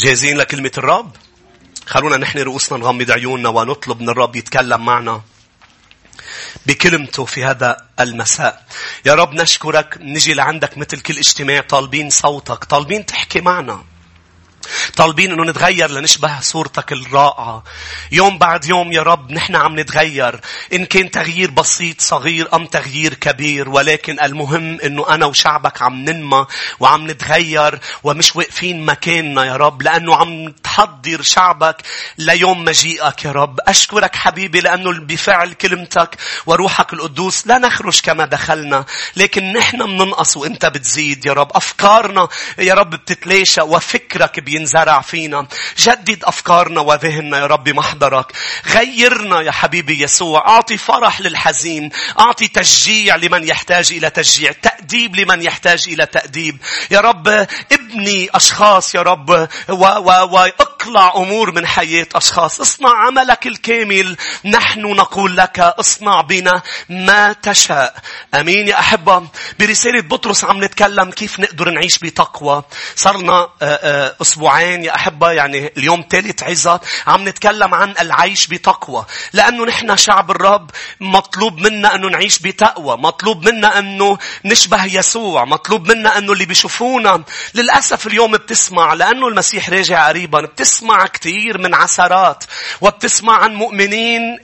جاهزين لكلمة الرب؟ خلونا نحن رؤوسنا نغمض عيوننا ونطلب من الرب يتكلم معنا بكلمته في هذا المساء. يا رب نشكرك نجي لعندك مثل كل اجتماع طالبين صوتك، طالبين تحكي معنا. طالبين إنه نتغير لنشبه صورتك الرائعة. يوم بعد يوم يا رب نحن عم نتغير. إن كان تغيير بسيط صغير أم تغيير كبير. ولكن المهم إنه أنا وشعبك عم ننمى وعم نتغير ومش واقفين مكاننا يا رب. لأنه عم تحضر شعبك ليوم مجيئك يا رب. أشكرك حبيبي لأنه بفعل كلمتك وروحك القدوس لا نخرج كما دخلنا. لكن نحن بننقص وإنت بتزيد يا رب. أفكارنا يا رب بتتلاشى وفكرك بينزرع فينا. جدد أفكارنا وذهننا يا رب محضرك. غيرنا يا حبيبي يسوع. أعطي فرح للحزين. أعطي تشجيع لمن يحتاج إلى تشجيع. تأديب لمن يحتاج إلى تأديب. يا رب ابني أشخاص يا رب وإقلع أمور من حياة أشخاص. اصنع عملك الكامل. نحن نقول لك اصنع بنا ما تشاء. أمين يا أحبة. برسالة بطرس عم نتكلم كيف نقدر نعيش بتقوى. صرنا أسبوع أسبوعين يا أحبة يعني اليوم ثالث عظة عم نتكلم عن العيش بتقوى. لأنه نحن شعب الرب مطلوب منا أنه نعيش بتقوى. مطلوب منا أنه نشبه يسوع. مطلوب منا أنه اللي بيشوفونا للأسف اليوم بتسمع لأنه المسيح راجع قريبا بتسمع كثير من عثرات وبتسمع عن مؤمنين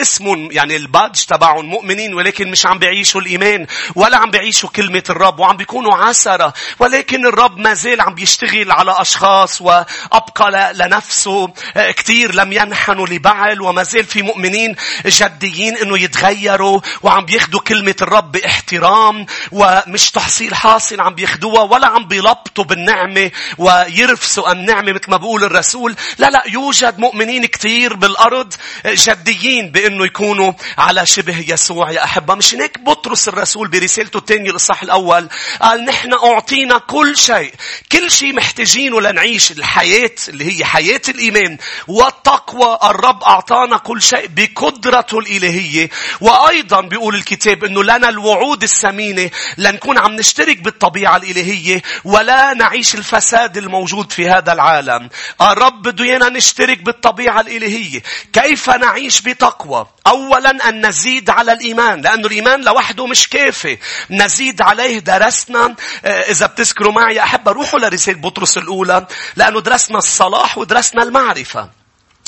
اسمهم يعني البادج تبعهم مؤمنين ولكن مش عم بيعيشوا الإيمان ولا عم بيعيشوا كلمة الرب وعم بيكونوا عثرة ولكن الرب ما زال عم بيشتغل على أشخاص الخاص وأبقى لنفسه. آه، كثير لم ينحنوا لبعل وما زال في مؤمنين جديين إنه يتغيروا وعم بياخدوا كلمة الرب باحترام ومش تحصيل حاصل عم بياخدوها ولا عم بيلبطوا بالنعمة ويرفسوا النعمة مثل ما بقول الرسول. لا لا يوجد مؤمنين كثير بالأرض جديين بأنه يكونوا على شبه يسوع. يا أحبة مش هيك بطرس الرسول برسالته الثانية الإصحاح الأول؟ قال نحن أعطينا كل شيء. كل شيء محتاجينه لنعيش نعيش الحياة اللي هي حياة الإيمان. والتقوى الرب أعطانا كل شيء بقدرته الإلهية. وأيضا بيقول الكتاب أنه لنا الوعود الثمينة لنكون عم نشترك بالطبيعة الإلهية ولا نعيش الفساد الموجود في هذا العالم. الرب بده إيانا نشترك بالطبيعة الإلهية. كيف نعيش بتقوى؟ أولا أن نزيد على الإيمان لأن الإيمان لوحده مش كافي. نزيد عليه درسنا. إذا بتذكروا معي أحب روحوا لرسالة بطرس الأولى. لأنه درسنا الصلاح ودرسنا المعرفة.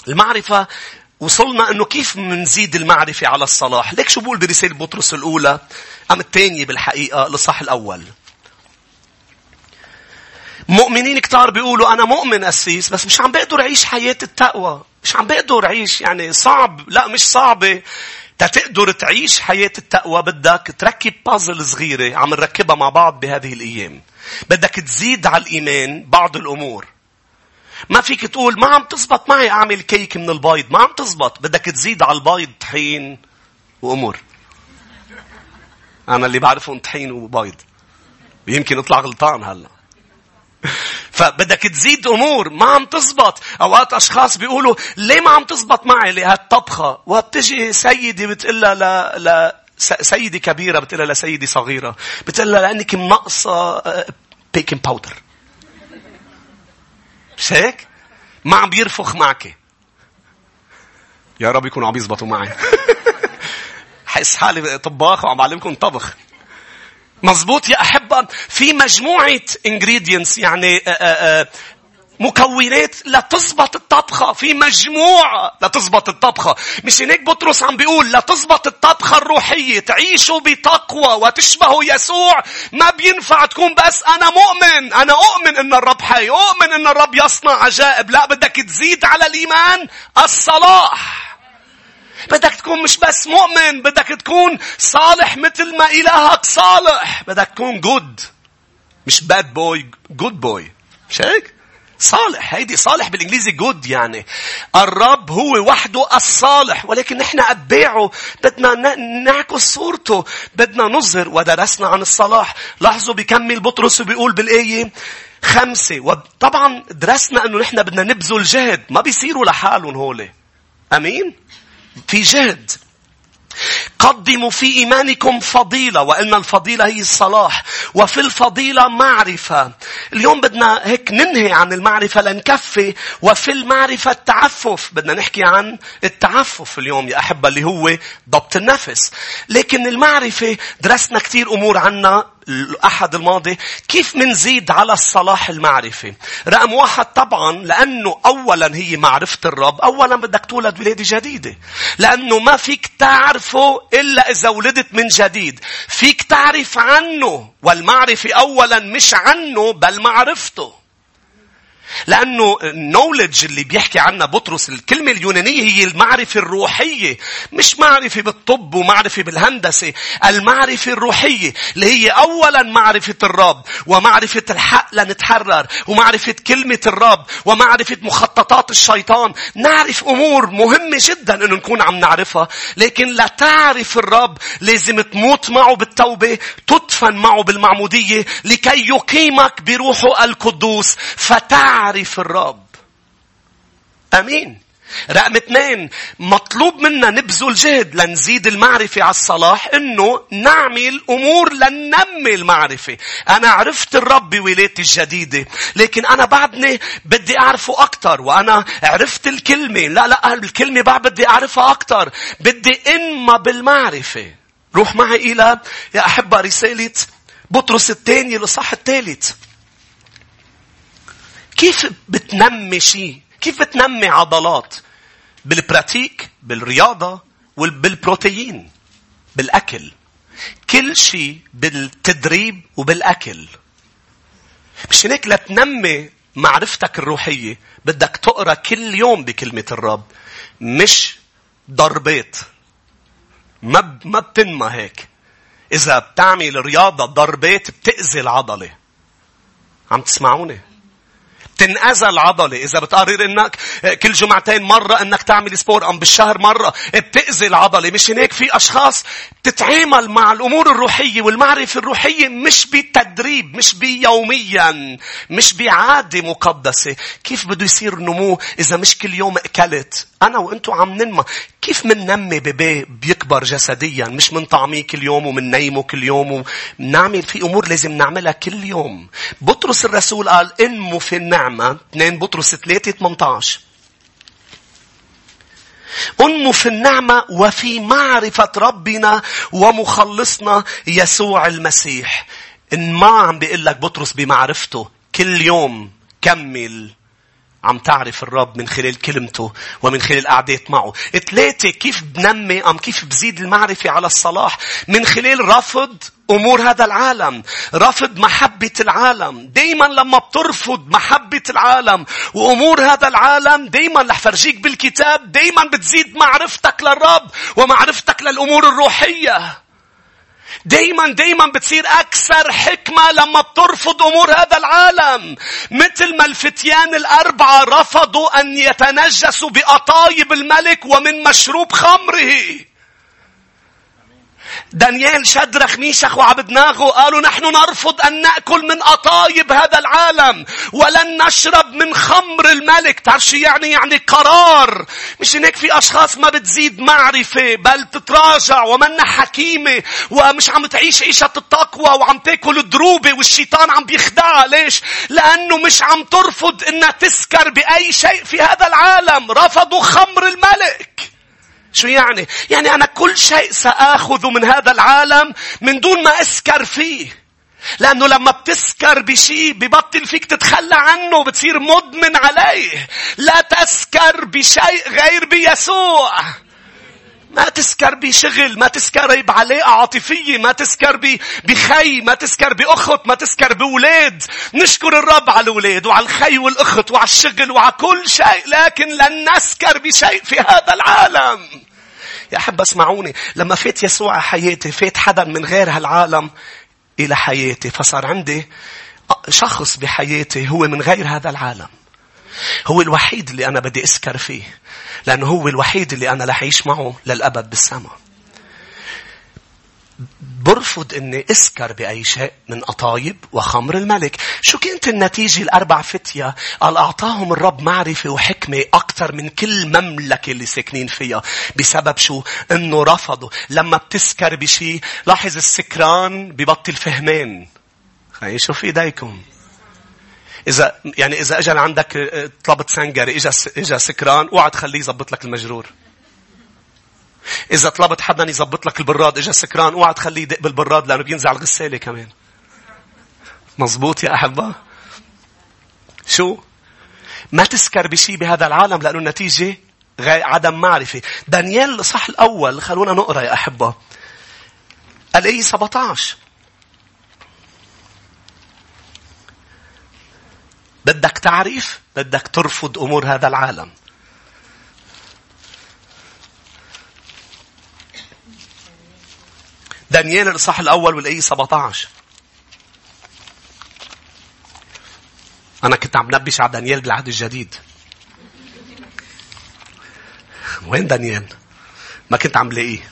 المعرفة وصلنا إنه كيف منزيد المعرفة على الصلاح. ليك شو بقول برسالة بطرس الأولى أم الثانية بالحقيقة للصح الأول. مؤمنين كتار بيقولوا أنا مؤمن أسيس بس مش عم بقدر أعيش حياة التقوى. مش عم بقدر أعيش يعني صعب. لا مش صعبة. تقدر تعيش حياة التقوى بدك تركب بازل صغيرة عم نركبها مع بعض بهذه الأيام. بدك تزيد على الإيمان بعض الأمور. ما فيك تقول ما عم تزبط معي أعمل كيك من البيض. ما عم تزبط. بدك تزيد على البيض طحين وأمور. أنا اللي بعرفهم طحين وبيض. يمكن أطلع غلطان هلأ. فبدك تزيد أمور ما عم تزبط. أوقات أشخاص بيقولوا ليه ما عم تزبط معي؟ لهالطبخه وبتجي سيدي بتقول لها ل... ل... سيدي كبيرة بتقول لسيدي صغيرة. بتقول لها لأنك منقصة بيكنج آه، باودر مش هيك؟ ما عم بيرفخ معك. يا رب يكونوا عم يزبطوا معي. حس حالي طباخ وعم بعلمكم طبخ. مزبوط يا أحبة في مجموعة ingredients يعني آه، آآ آه، مكونات لتزبط الطبخة في مجموعة لتزبط الطبخة. مش هيك بطرس عم بيقول لتزبط الطبخة الروحية تعيشوا بتقوى وتشبهوا يسوع. ما بينفع تكون بس أنا مؤمن أنا أؤمن إن الرب حي أؤمن إن الرب يصنع عجائب. لا بدك تزيد على الإيمان الصلاح. بدك تكون مش بس مؤمن بدك تكون صالح مثل ما إلهك صالح. بدك تكون good مش bad boy good boy مش هيك؟ صالح هيدي صالح بالإنجليزي جود يعني. الرب هو وحده الصالح ولكن نحن أتباعه. بدنا نعكس صورته. بدنا نظهر. ودرسنا عن الصلاح. لاحظوا بكمل بطرس وبيقول بالآية خمسة. وطبعا درسنا إنه نحن بدنا نبذل جهد. ما بيصيروا لحالهم هولي. أمين؟ في جهد. قدموا في إيمانكم فضيلة وإن الفضيلة هي الصلاح وفي الفضيلة معرفة. اليوم بدنا هيك ننهي عن المعرفة لنكفي وفي المعرفة التعفف. بدنا نحكي عن التعفف اليوم يا أحبة اللي هو ضبط النفس. لكن المعرفة درسنا كثير أمور عنا الأحد الماضي كيف منزيد على الصلاح المعرفي؟ رقم واحد طبعا لأنه أولا هي معرفة الرب أولا بدك تولد ولادة جديدة. لأنه ما فيك تعرفه إلا إذا ولدت من جديد. فيك تعرف عنه والمعرفة أولا مش عنه بل معرفته. لأنه النولج اللي بيحكي عنها بطرس الكلمة اليونانية هي المعرفة الروحية. مش معرفة بالطب ومعرفة بالهندسة المعرفة الروحية اللي هي أولا معرفة الرب ومعرفة الحق لنتحرر ومعرفة كلمة الرب ومعرفة مخططات الشيطان. نعرف أمور مهمة جدا أنه نكون عم نعرفها. لكن لا تعرف الرب لازم تموت معه بالتوبة تدفن معه بالمعمودية لكي يقيمك بروحه القدوس. فتعرف تعرف الرب. آمين. رقم اثنين مطلوب منا نبذل جهد لنزيد المعرفة على الصلاح إنه نعمل أمور لننمي المعرفة. أنا عرفت الرب بولادتي الجديدة لكن أنا بعدني بدي أعرفه أكثر وأنا عرفت الكلمة لا لا الكلمة بعد بدي أعرفها أكثر بدي انما بالمعرفة. روح معي إلى يا أحبة رسالة بطرس الثاني لصح الثالث. كيف بتنمي شيء؟ كيف بتنمي عضلات؟ بالبراتيك، بالرياضة، بالبروتين، بالأكل. كل شيء بالتدريب وبالأكل. مش هيك لتنمي معرفتك الروحية بدك تقرأ كل يوم بكلمة الرب. مش ضربات. ما ما بتنمى هيك. إذا بتعمل رياضة ضربات بتأذي العضلة. عم تسمعوني؟ تنأذى العضلة إذا بتقرر إنك كل جمعتين مرة إنك تعمل سبور أم بالشهر مرة بتأذي العضلة مش هيك؟ في أشخاص تتعامل مع الأمور الروحية والمعرفة الروحية مش بالتدريب مش بيوميا مش بعادة مقدسة. كيف بده يصير نمو إذا مش كل يوم أكلت؟ أنا وأنتو عم ننمى كيف مننمي بيبي بيكبر جسديا؟ مش من طعميه كل يوم ومن نيمه كل يوم ونعمل في أمور لازم نعملها كل يوم. بطرس الرسول قال انمو في النعمة 2 بطرس 3 18 انمو في النعمة وفي معرفة ربنا ومخلصنا يسوع المسيح. إن ما عم بيقول لك بطرس بمعرفته كل يوم كمل. عم تعرف الرب من خلال كلمته ومن خلال قعدات معه. ثلاثة كيف بنمي أم كيف بزيد المعرفة على الصلاح من خلال رفض أمور هذا العالم. رفض محبة العالم. دايما لما بترفض محبة العالم وأمور هذا العالم دايما رح فرجيك بالكتاب دايما بتزيد معرفتك للرب ومعرفتك للأمور الروحية. دايما دايما بتصير أكثر حكمة لما بترفض أمور هذا العالم. مثل ما الفتيان الأربعة رفضوا أن يتنجسوا بأطايب الملك ومن مشروب خمره. دانيال شدرخ ميشخ وعبدناغو قالوا نحن نرفض أن نأكل من أطايب هذا العالم ولن نشرب من خمر الملك. تعرف شو يعني؟ يعني قرار. مش هيك في أشخاص ما بتزيد معرفة بل تتراجع ومنا حكيمة ومش عم تعيش عيشة التقوى وعم تاكل الدروبة والشيطان عم بيخدعها. ليش؟ لأنه مش عم ترفض أنها تسكر بأي شيء في هذا العالم. رفضوا خمر الملك. شو يعني؟ يعني أنا كل شيء سآخذه من هذا العالم من دون ما أسكر فيه. لأنه لما بتسكر بشيء ببطل فيك تتخلى عنه بتصير مدمن عليه. لا تسكر بشيء غير بيسوع. ما تسكر بشغل، ما تسكر بعلاقة عاطفية، ما تسكر بخي، ما تسكر بأخت، ما تسكر بولاد. نشكر الرب على الولاد وعلى الخي والأخت وعلى الشغل وعلى كل شيء، لكن لن نسكر بشيء في هذا العالم. يا أحب اسمعوني، لما فات يسوع حياتي، فات حدا من غير هالعالم إلى حياتي، فصار عندي شخص بحياتي هو من غير هذا العالم. هو الوحيد اللي أنا بدي أسكر فيه. لأنه هو الوحيد اللي أنا رح أعيش معه للأبد بالسماء. برفض إني أسكر بأي شيء من أطايب وخمر الملك. شو كانت النتيجة الأربع فتية؟ قال أعطاهم الرب معرفة وحكمة أكثر من كل مملكة اللي ساكنين فيها. بسبب شو؟ إنه رفضوا. لما بتسكر بشي، لاحظ السكران ببطل فهمان. خلي شو في إيديكم. إذا يعني إذا أجى عندك آه، طلبت سنكري إجا إجا سكران اوعى تخليه يظبط لك المجرور. إذا طلبت حدا يظبط لك البراد إجا سكران اوعى تخليه يدق بالبراد لأنه بينزع الغسالة كمان. مزبوط يا أحبة؟ شو؟ ما تسكر بشيء بهذا العالم لأنه النتيجة عدم معرفة. دانيال الصح الأول خلونا نقرأ يا أحبة. الآية 17 بدك تعرف بدك ترفض أمور هذا العالم دانيال الإصحاح الأول والآية 17 أنا كنت عم نبش على دانيال بالعهد الجديد وين دانيال؟ ما كنت عم لاقيه.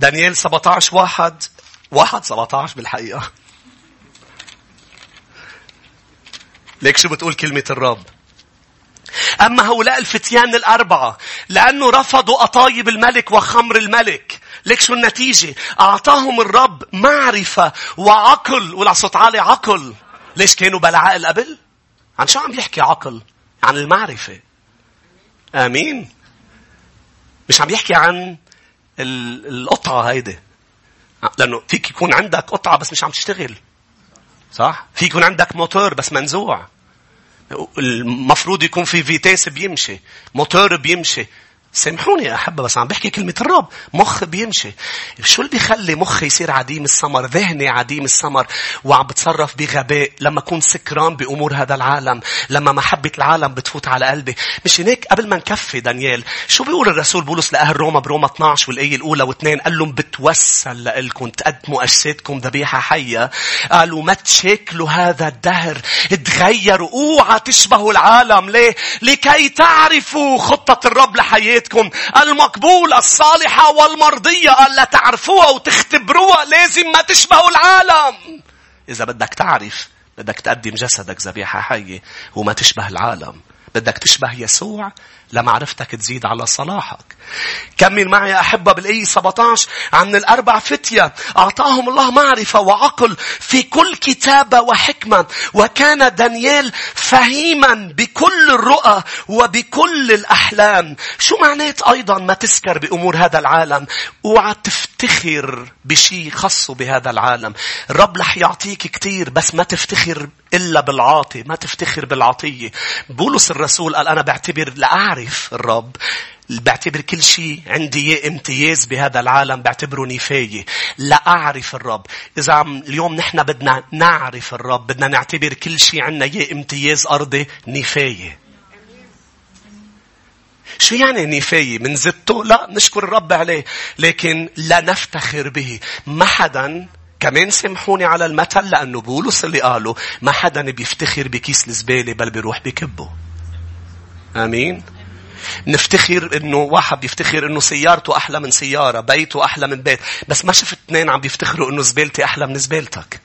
دانيال 17 واحد واحد 17 بالحقيقة. ليك شو بتقول كلمة الرب؟ أما هؤلاء الفتيان الأربعة لأنه رفضوا أطايب الملك وخمر الملك ليك شو النتيجة؟ أعطاهم الرب معرفة وعقل ولا صوت عالي عقل. ليش كانوا بلا عقل قبل عن شو عم يحكي عقل؟ عن المعرفة. آمين. مش عم يحكي عن القطعة هيدي. لأنه فيك يكون عندك قطعة بس مش عم تشتغل. صح؟ في يكون عندك موتور بس منزوع. المفروض يكون في فيتيس بيمشي. موتور بيمشي. سامحوني يا أحبة بس عم بحكي كلمة الرب. مخ بيمشي. شو اللي بيخلي مخي يصير عديم الثمر؟ ذهني عديم الثمر. وعم بتصرف بغباء. لما أكون سكران بأمور هذا العالم. لما محبة العالم بتفوت على قلبي. مش هيك قبل ما نكفي دانيال. شو بيقول الرسول بولس لأهل روما بروما 12 والآية الأولى واثنين قال لهم بتوسل لكم تقدموا أجسادكم ذبيحة حية. قالوا ما تشكلوا هذا الدهر. تغيروا. أوعى تشبهوا العالم. ليه؟ لكي تعرفوا خطة الرب لحياتكم حياتكم المقبولة الصالحة والمرضية ألا تعرفوها وتختبروها لازم ما تشبهوا العالم. إذا بدك تعرف بدك تقدم جسدك ذبيحة حية وما تشبه العالم. بدك تشبه يسوع لمعرفتك تزيد على صلاحك. كمل معي يا أحبة بالأي 17 عن الأربع فتية أعطاهم الله معرفة وعقل في كل كتابة وحكمة وكان دانيال فهيما بكل الرؤى وبكل الأحلام. شو معنات أيضا ما تسكر بأمور هذا العالم؟ اوعى تفتخر بشيء خاص بهذا العالم. الرب رح يعطيك كتير بس ما تفتخر إلا بالعاطي ما تفتخر بالعطية بولس الرسول قال أنا بعتبر لأعرف الرب بعتبر كل شيء عندي امتياز بهذا العالم بعتبره نفاية. لا أعرف الرب. إذا عم اليوم نحن بدنا نعرف الرب بدنا نعتبر كل شيء عندنا يه امتياز أرضي نفاية. شو يعني نفاية؟ من زدته؟ لا نشكر الرب عليه. لكن لا نفتخر به. ما حدا كمان سامحوني على المثل لأنه بولس اللي قاله ما حدا بيفتخر بكيس الزبالة بل بيروح بكبه. آمين. نفتخر إنه واحد بيفتخر إنه سيارته أحلى من سيارة، بيته أحلى من بيت، بس ما شفت اثنين عم بيفتخروا إنه زبالتي أحلى من زبالتك.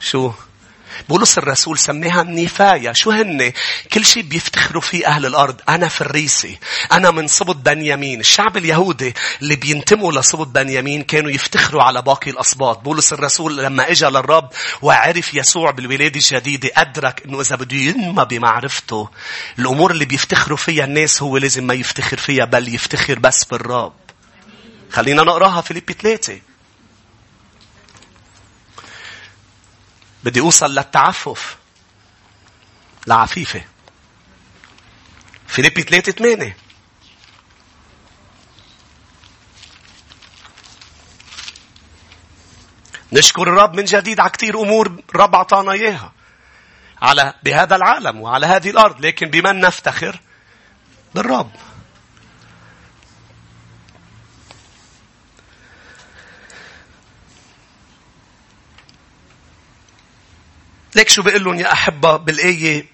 شو؟ بولس الرسول سميها النفاية. شو هن؟ كل شيء بيفتخروا فيه أهل الأرض. أنا فريسي. أنا من صبط بنيامين. الشعب اليهودي اللي بينتموا لصبط بنيامين كانوا يفتخروا على باقي الأصباط. بولس الرسول لما إجا للرب وعرف يسوع بالولادة الجديدة أدرك أنه إذا بده ينمى بمعرفته الأمور اللي بيفتخروا فيها الناس هو لازم ما يفتخر فيها بل يفتخر بس بالرب. خلينا نقراها فيليبي 3. بدي أوصل للتعفف لعفيفة فيليبي 3 8 نشكر الرب من جديد على كثير أمور الرب أعطانا إياها. على بهذا العالم وعلى هذه الأرض. لكن بمن نفتخر؟ بالرب. ليك شو بيقول لهم يا أحبة بالآية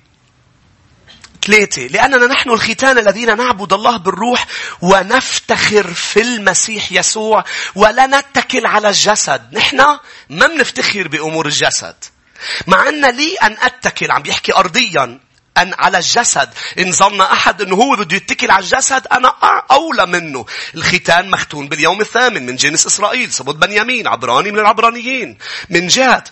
ثلاثة؟ لأننا نحن الختان الذين نعبد الله بالروح ونفتخر في المسيح يسوع ولا نتكل على الجسد. نحن ما بنفتخر بأمور الجسد. مع أن لي أن أتكل عم بيحكي أرضيا أن على الجسد. إن ظن أحد أنه هو بده يتكل على الجسد أنا أولى منه. الختان مختون باليوم الثامن من جنس إسرائيل سبط بنيامين عبراني من العبرانيين. من جهة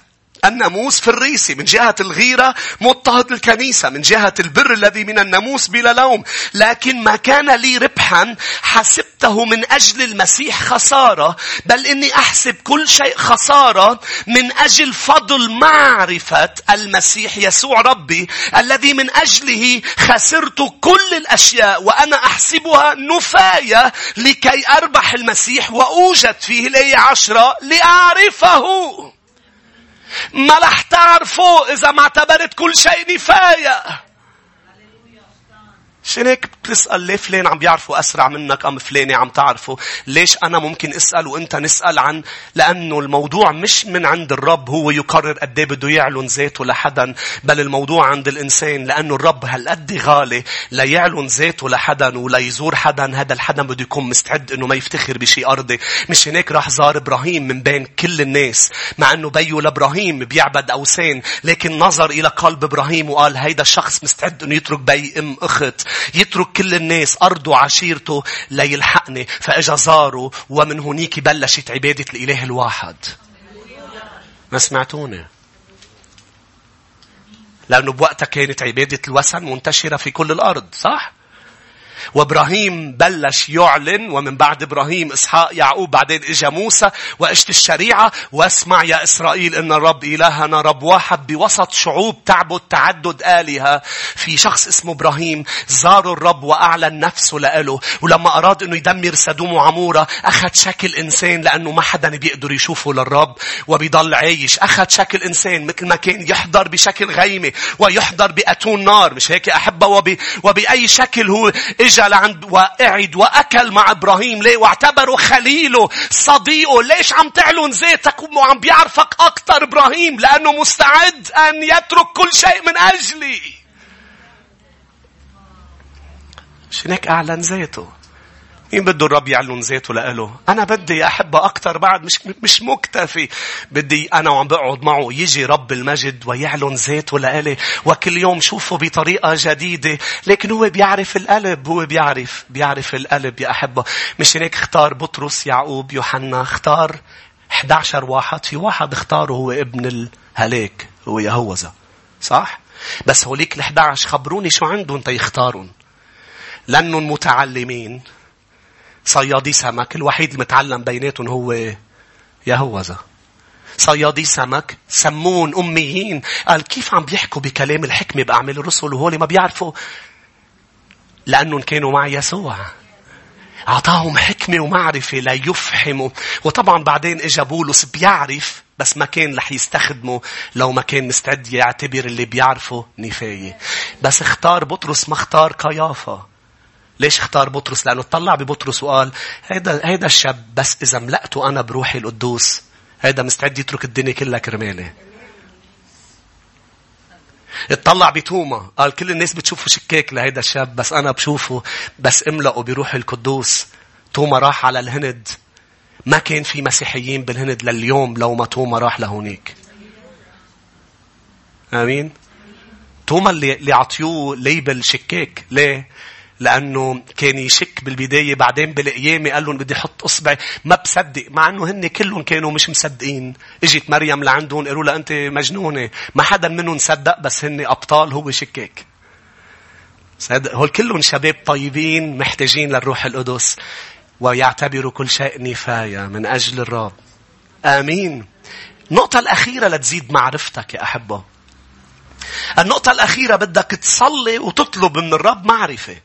الناموس في الريسي من جهة الغيرة مضطهد الكنيسة من جهة البر الذي من الناموس بلا لوم. لكن ما كان لي ربحا حسبته من أجل المسيح خسارة. بل إني أحسب كل شيء خسارة من أجل فضل معرفة المسيح يسوع ربي الذي من أجله خسرت كل الأشياء. وأنا أحسبها نفاية لكي أربح المسيح وأوجد فيه الآية عشرة لأعرفه. ما رح تعرفوا إذا ما اعتبرت كل شيء نفاية. عشان هيك بتسأل ليه فلان عم بيعرفوا أسرع منك أم فلانة عم تعرفه؟ ليش أنا ممكن أسأل وأنت نسأل عن؟ لأنه الموضوع مش من عند الرب هو يقرر قد إيه بده يعلن ذاته لحدا بل الموضوع عند الإنسان لأنه الرب هالقد غالي ليعلن ذاته لحدا ولا يزور حدا هذا الحدا بده يكون مستعد إنه ما يفتخر بشيء أرضي. مش هناك راح زار إبراهيم من بين كل الناس مع إنه بيو لإبراهيم بيعبد أوثان لكن نظر إلى قلب إبراهيم وقال هيدا الشخص مستعد إنه يترك بي أم أخت. يترك كل الناس أرضه وعشيرته ليلحقني. فإجا زاره ومن هنيك بلشت عبادة الإله الواحد. ما سمعتوني؟ لأنه بوقتها كانت عبادة الوثن منتشرة في كل الأرض صح؟ وابراهيم بلش يعلن ومن بعد إبراهيم إسحاق يعقوب بعدين إجا موسى واجت الشريعة واسمع يا إسرائيل إن الرب إلهنا رب واحد بوسط شعوب تعبد تعدد آلهة. في شخص اسمه إبراهيم زار الرب وأعلن نفسه له ولما أراد إنه يدمر سدوم وعمورة أخذ شكل إنسان لأنه ما حدا بيقدر يشوفه للرب وبيضل عايش. أخذ شكل إنسان مثل ما كان يحضر بشكل غيمة ويحضر بأتون نار. مش هيك أحبه؟ وب... وبأي شكل هو اجى لعند وقعد وأكل مع إبراهيم. ليه؟ واعتبره خليله صديقه. ليش عم تعلن ذاتك وعم بيعرفك أكثر إبراهيم؟ لأنه مستعد أن يترك كل شيء من أجلي. هيك أعلن ذاته مين بده الرب يعلن ذاته لإله؟ أنا بدي أحبه أكثر بعد مش مش مكتفي. بدي أنا وعم بقعد معه يجي رب المجد ويعلن ذاته لإلي وكل يوم شوفه بطريقة جديدة. لكن هو بيعرف القلب هو بيعرف بيعرف القلب يا أحبة. مش هيك اختار بطرس يعقوب يوحنا اختار 11 واحد في واحد اختاره هو ابن الهلاك هو يهوذا. صح؟ بس هوليك ال 11 خبروني شو عندهم تيختارون. لأنهم متعلمين صيادي سمك الوحيد المتعلم بيناتهم هو يهوذا. صيادي سمك سمون أميين. قال كيف عم بيحكوا بكلام الحكمة بأعمال الرسل وهول ما بيعرفوا؟ لأنهم كانوا مع يسوع. أعطاهم حكمة ومعرفة ليفهموا وطبعا بعدين إجا بولس بيعرف بس ما كان رح يستخدمه. لو ما كان مستعد يعتبر اللي بيعرفه نفاية. بس اختار بطرس ما اختار قيافة ليش اختار بطرس؟ لأنه طلع ببطرس وقال هيدا هيدا الشاب بس إذا ملأته أنا بروحي القدوس هيدا مستعد يترك الدنيا كلها كرمالي. اطلع بتوما قال كل الناس بتشوفه شكاك لهيدا الشاب بس أنا بشوفه بس املأه بروح القدوس. توما راح على الهند. ما كان في مسيحيين بالهند لليوم لو ما توما راح لهونيك. آمين؟ توما اللي, اللي عطيوه ليبل شكاك. ليه؟ لأنه كان يشك بالبداية بعدين بالقيامة قال لهم بدي أحط إصبعي. ما بصدق مع أنه هن كلهم كانوا مش مصدقين. إجت مريم لعندهم قالوا لها أنت مجنونة. ما حدا منهم صدق بس هن أبطال هو شكاك. هول كلهم شباب طيبين محتاجين للروح القدس. ويعتبروا كل شيء نفاية من أجل الرب. آمين. النقطة الأخيرة لتزيد معرفتك يا أحبة. النقطة الأخيرة بدك تصلي وتطلب من الرب معرفة.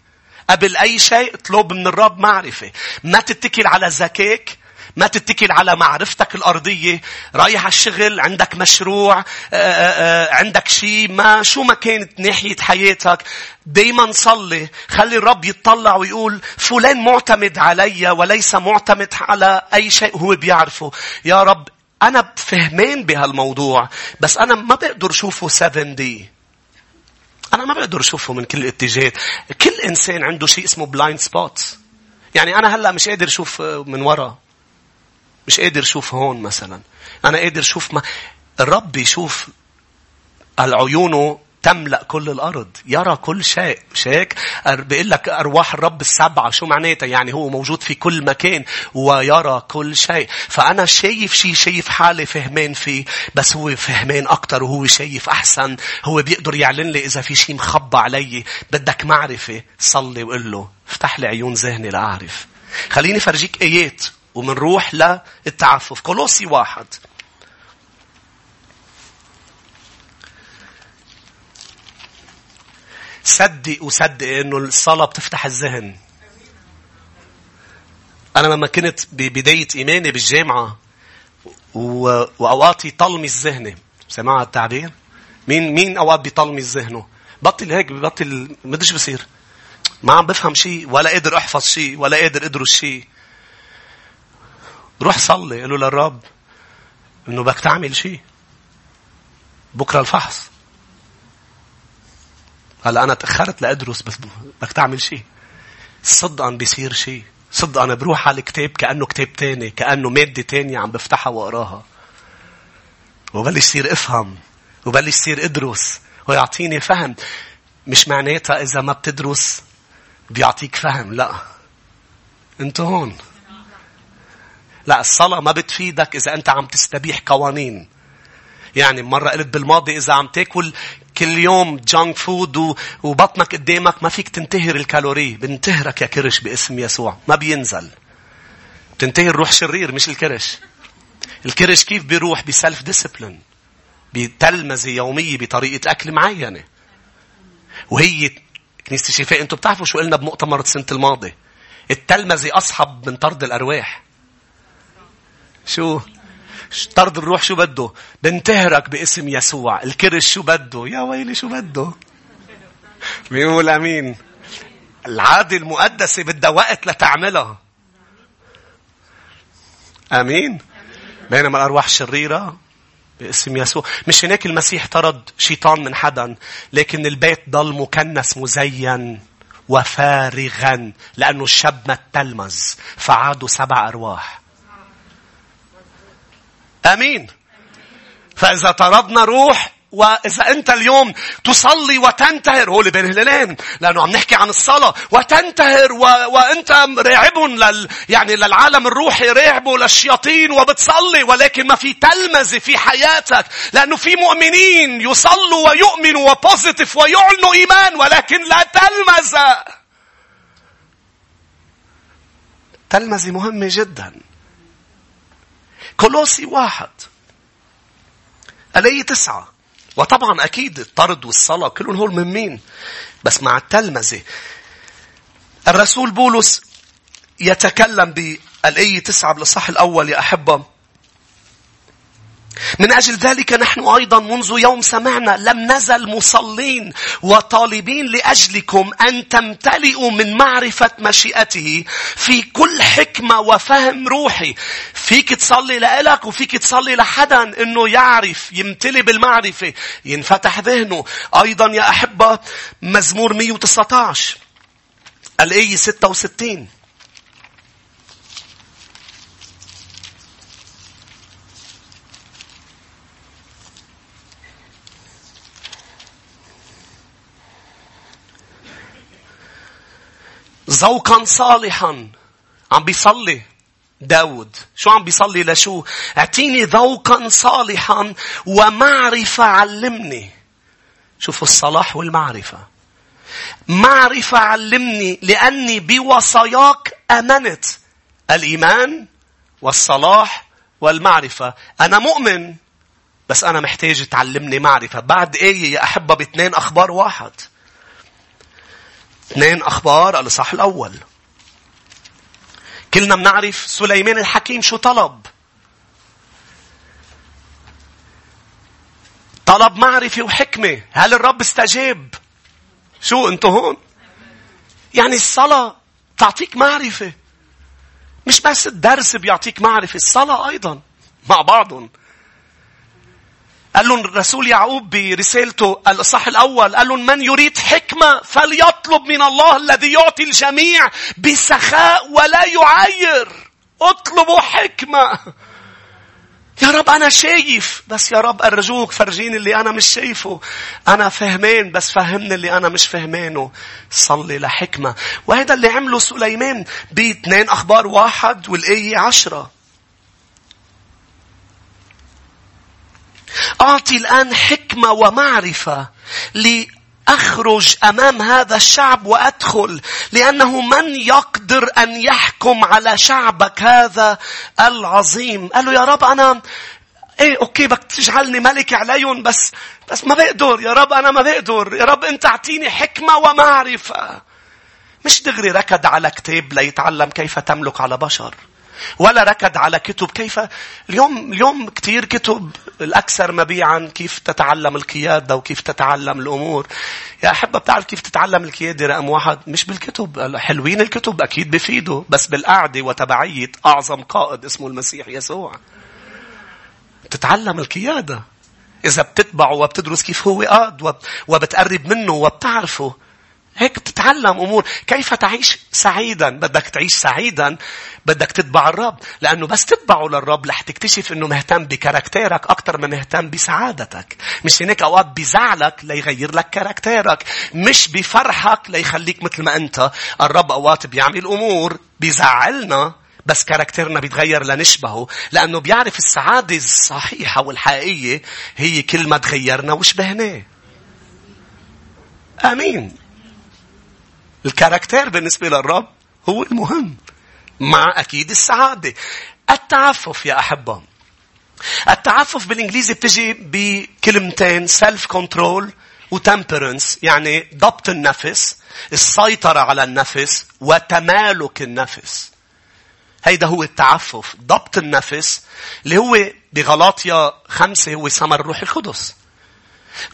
قبل أي شيء اطلب من الرب معرفة. ما تتكل على ذكاك. ما تتكل على معرفتك الأرضية. رايح على الشغل. عندك مشروع. آآ آه، آآ آه، عندك شيء. ما شو ما كانت ناحية حياتك. دايما صلي. خلي الرب يتطلع ويقول فلان معتمد علي وليس معتمد على أي شيء هو بيعرفه. يا رب أنا فهمان بهالموضوع. بس أنا ما بقدر شوفه 7 D. أنا ما بقدر أشوفه من كل الاتجاهات. كل إنسان عنده شيء اسمه blind spot. يعني أنا هلأ مش قادر أشوف من ورا. مش قادر أشوف هون مثلا. أنا قادر أشوف ما... الرب يشوف اللي عيونه تملأ كل الأرض يرى كل شيء هيك بيقول لك أرواح الرب السبعة شو معناتها؟ يعني هو موجود في كل مكان ويرى كل شيء. فأنا شايف شيء شايف حالي فهمان فيه بس هو فهمان أكتر وهو شايف أحسن. هو بيقدر يعلن لي إذا في شيء مخبى علي بدك معرفة صلي وقل له افتح لي عيون ذهني لأعرف. خليني فرجيك آيات ومنروح للتعفف. كولوسي واحد. صدق وصدق إنه الصلاة بتفتح الذهن. أنا لما كنت ببداية إيماني بالجامعة و... وأوقات يطلمس ذهني. سمع التعبير؟ مين مين أوقات بيطلمس ذهنه؟ بطل هيك ببطل ما أدري بصير. ما عم بفهم شيء ولا قادر أحفظ شيء ولا قادر أدرس شيء. روح صلي قل له للرب إنه بدك تعمل شيء. بكرة الفحص. هلا أنا تأخرت لأدرس بس بدك تعمل شيء. صدقا بيصير شيء. صدقا بروح على الكتاب كأنه كتاب تاني كأنه مادة تانية عم بفتحها وأقراها. وبلش صير افهم وبلش صير ادرس ويعطيني فهم. مش معناتها إذا ما بتدرس بيعطيك فهم لا. انت هون. لا الصلاة ما بتفيدك إذا أنت عم تستبيح قوانين. يعني مرة قلت بالماضي إذا عم تاكل كل يوم junk food وبطنك قدامك ما فيك تنتهر الكالوري. بنتهرك يا كرش باسم يسوع. ما بينزل. بتنتهر روح شرير مش الكرش. الكرش كيف بيروح؟ ب self discipline بتلمذة يومية بطريقة أكل معينة. وهي كنيسة الشفاء أنتم بتعرفوا شو قلنا بمؤتمر السنة الماضي التلمذة أصعب من طرد الأرواح. شو؟ طرد الروح شو بده؟ بنتهرك باسم يسوع. الكرش شو بده؟ يا ويلي شو بده؟ بيقول امين العادة المقدسة بدها وقت لتعملها. آمين. بينما الأرواح الشريره باسم يسوع. مش هناك المسيح طرد شيطان من حدا لكن البيت ضل مكنس مزين وفارغا لأنه الشاب ما تلمذ فعادوا سبع أرواح. آمين. فإذا طردنا روح وإذا أنت اليوم تصلي وتنتهر هو اللي بين هلالين لأنه عم نحكي عن الصلاة وتنتهر و... وأنت راعب لل... يعني للعالم الروحي راعب للشياطين وبتصلي ولكن ما في تلمذة في حياتك لأنه في مؤمنين يصلوا ويؤمنوا وبوزيتيف ويعلنوا إيمان ولكن لا تلمذة تلمذة مهمة جداً. كولوسي واحد. الآية تسعة. وطبعا أكيد الطرد والصلاة كلهم هول من مين بس مع التلمذة. الرسول بولس يتكلم بالآية تسعة بالصح الأول يا أحبة. من أجل ذلك نحن أيضا منذ يوم سمعنا لم نزل مصلين وطالبين لأجلكم أن تمتلئوا من معرفة مشيئته في كل حكمة وفهم روحي. فيك تصلي لإلك وفيك تصلي لحدا أنه يعرف يمتلي بالمعرفة ينفتح ذهنه. أيضا يا أحبة مزمور 119 الآية 66 ذوقا صالحا. عم بيصلي. داود. شو عم بيصلي لشو؟ اعطيني ذوقا صالحا ومعرفة علمني. شوفوا الصلاح والمعرفة. معرفة علمني لأني بوصاياك أمنت. الإيمان والصلاح والمعرفة. أنا مؤمن بس أنا محتاج تعلمني معرفة. بعد آية يا أحبة باثنين أخبار واحد؟ اثنين أخبار الإصحاح الأول. كلنا بنعرف سليمان الحكيم شو طلب. طلب معرفة وحكمة. هل الرب استجاب؟ شو أنتو هون؟ يعني الصلاة تعطيك معرفة. مش بس الدرس بيعطيك معرفة، الصلاة أيضا مع بعضهم. قال لهم الرسول يعقوب برسالته الإصحاح الأول قال لهم من يريد حكمة فليطلب من الله الذي يعطي الجميع بسخاء ولا يعاير اطلبوا حكمة. يا رب أنا شايف بس يا رب أرجوك فرجيني اللي أنا مش شايفه. أنا فهمان بس فهمني اللي أنا مش فهمانه. صلي لحكمة. وهذا اللي عمله سليمان باثنين أخبار واحد والآية عشرة. أعطي الآن حكمة ومعرفة لأخرج أمام هذا الشعب وأدخل لأنه من يقدر أن يحكم على شعبك هذا العظيم؟ قال له يا رب أنا إيه أوكي بدك تجعلني ملك عليهم بس بس ما بقدر. يا رب أنا ما بقدر. يا رب أنت أعطيني حكمة ومعرفة. مش دغري ركض على كتاب ليتعلم كيف تملك على بشر. ولا ركض على كتب. كيف؟ اليوم اليوم كثير كتب الأكثر مبيعا كيف تتعلم القيادة وكيف تتعلم الأمور. يا أحبة بتعرف كيف تتعلم القيادة رقم واحد؟ مش بالكتب. حلوين الكتب أكيد بفيدوا بس بالقعدة وتبعية أعظم قائد اسمه المسيح يسوع. تتعلم القيادة. إذا بتتبعه وبتدرس كيف هو قاد وبتقرب منه وبتعرفه هيك بتتعلم أمور. كيف تعيش سعيدا؟ بدك تعيش سعيدا بدك تتبع الرب. لأنه بس تتبعه للرب رح تكتشف أنه مهتم بكاركتيرك أكثر ما مهتم بسعادتك. مش هناك أوقات بزعلك ليغير لك كاركتيرك. مش بفرحك ليخليك مثل ما أنت. الرب أوقات بيعمل أمور بزعلنا بس كاركترنا بيتغير لنشبهه. لأنه بيعرف السعادة الصحيحة والحقيقية هي كل ما تغيرنا وشبهناه. آمين. الكاركتير بالنسبة للرب هو المهم. مع أكيد السعادة. التعفف يا أحبة. التعفف بالإنجليزي بتجي بكلمتين self control وتمبرنس يعني ضبط النفس السيطرة على النفس وتمالك النفس هيدا هو التعفف ضبط النفس اللي هو بغلاطيا خمسة هو ثمر الروح القدس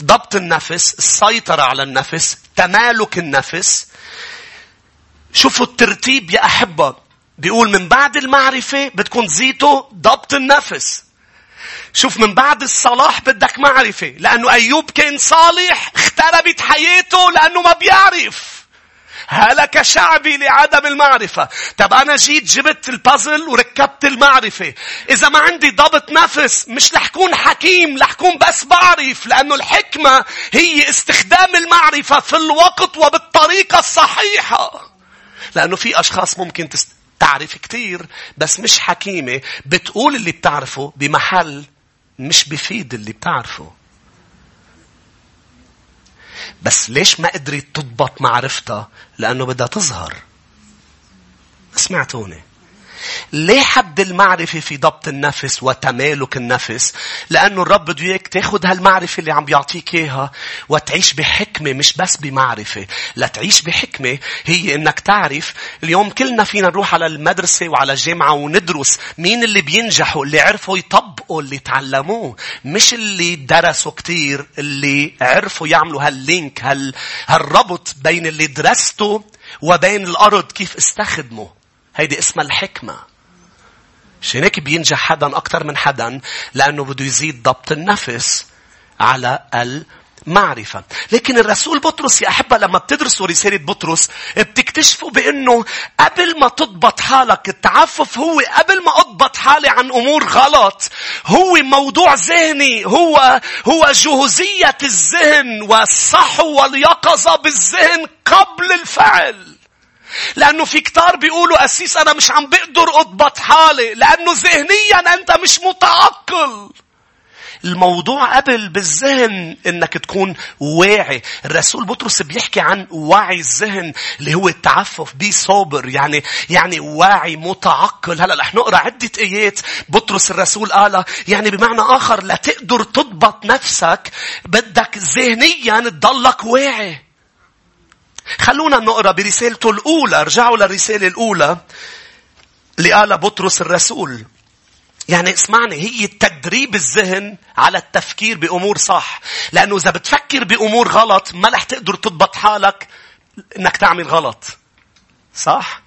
ضبط النفس السيطرة على النفس تمالك النفس شوفوا الترتيب يا أحبة بيقول من بعد المعرفة بتكون زيته ضبط النفس شوف من بعد الصلاح بدك معرفة لأنه أيوب كان صالح اختربت حياته لأنه ما بيعرف هلك شعبي لعدم المعرفة. طب أنا جيت جبت البازل وركبت المعرفة. إذا ما عندي ضبط نفس مش لحكون حكيم لحكون بس بعرف لأنه الحكمة هي استخدام المعرفة في الوقت وبالطريقة الصحيحة. لأنه في أشخاص ممكن تعرف كتير بس مش حكيمة بتقول اللي بتعرفه بمحل مش بفيد اللي بتعرفه. بس ليش ما قدرت تضبط معرفتها؟ لأنه بدها تظهر. سمعتوني. ليه حد المعرفة في ضبط النفس وتمالك النفس؟ لأنه الرب بده إياك تاخد هالمعرفة اللي عم بيعطيك إياها وتعيش بحكمة مش بس بمعرفة. لتعيش بحكمة هي إنك تعرف اليوم كلنا فينا نروح على المدرسة وعلى الجامعة وندرس مين اللي بينجحوا اللي عرفوا يطبقوا اللي تعلموه مش اللي درسوا كتير اللي عرفوا يعملوا هاللينك هال... هالربط بين اللي درسته وبين الأرض كيف استخدمه هيدي اسمها الحكمة. عشان هيك بينجح حدا أكثر من حدا لأنه بده يزيد ضبط النفس على المعرفة. لكن الرسول بطرس يا أحبة لما بتدرسوا رسالة بطرس بتكتشفوا بأنه قبل ما تضبط حالك التعفف هو قبل ما أضبط حالي عن أمور غلط هو موضوع ذهني هو هو جهوزية الذهن والصحو واليقظة بالذهن قبل الفعل. لأنه في كتار بيقولوا أسيس أنا مش عم بقدر أضبط حالي لأنه ذهنيا أنت مش متعقل. الموضوع قبل بالذهن إنك تكون واعي. الرسول بطرس بيحكي عن وعي الذهن اللي هو التعفف بي صابر يعني يعني واعي متعقل. هلا رح نقرأ عدة آيات بطرس الرسول قال يعني بمعنى آخر لتقدر تضبط نفسك بدك ذهنيا تضلك واعي. خلونا نقرأ برسالته الأولى. ارجعوا للرسالة الأولى اللي قال بطرس الرسول. يعني اسمعني هي تدريب الذهن على التفكير بأمور صح. لأنه إذا بتفكر بأمور غلط ما رح تقدر تضبط حالك إنك تعمل غلط. صح؟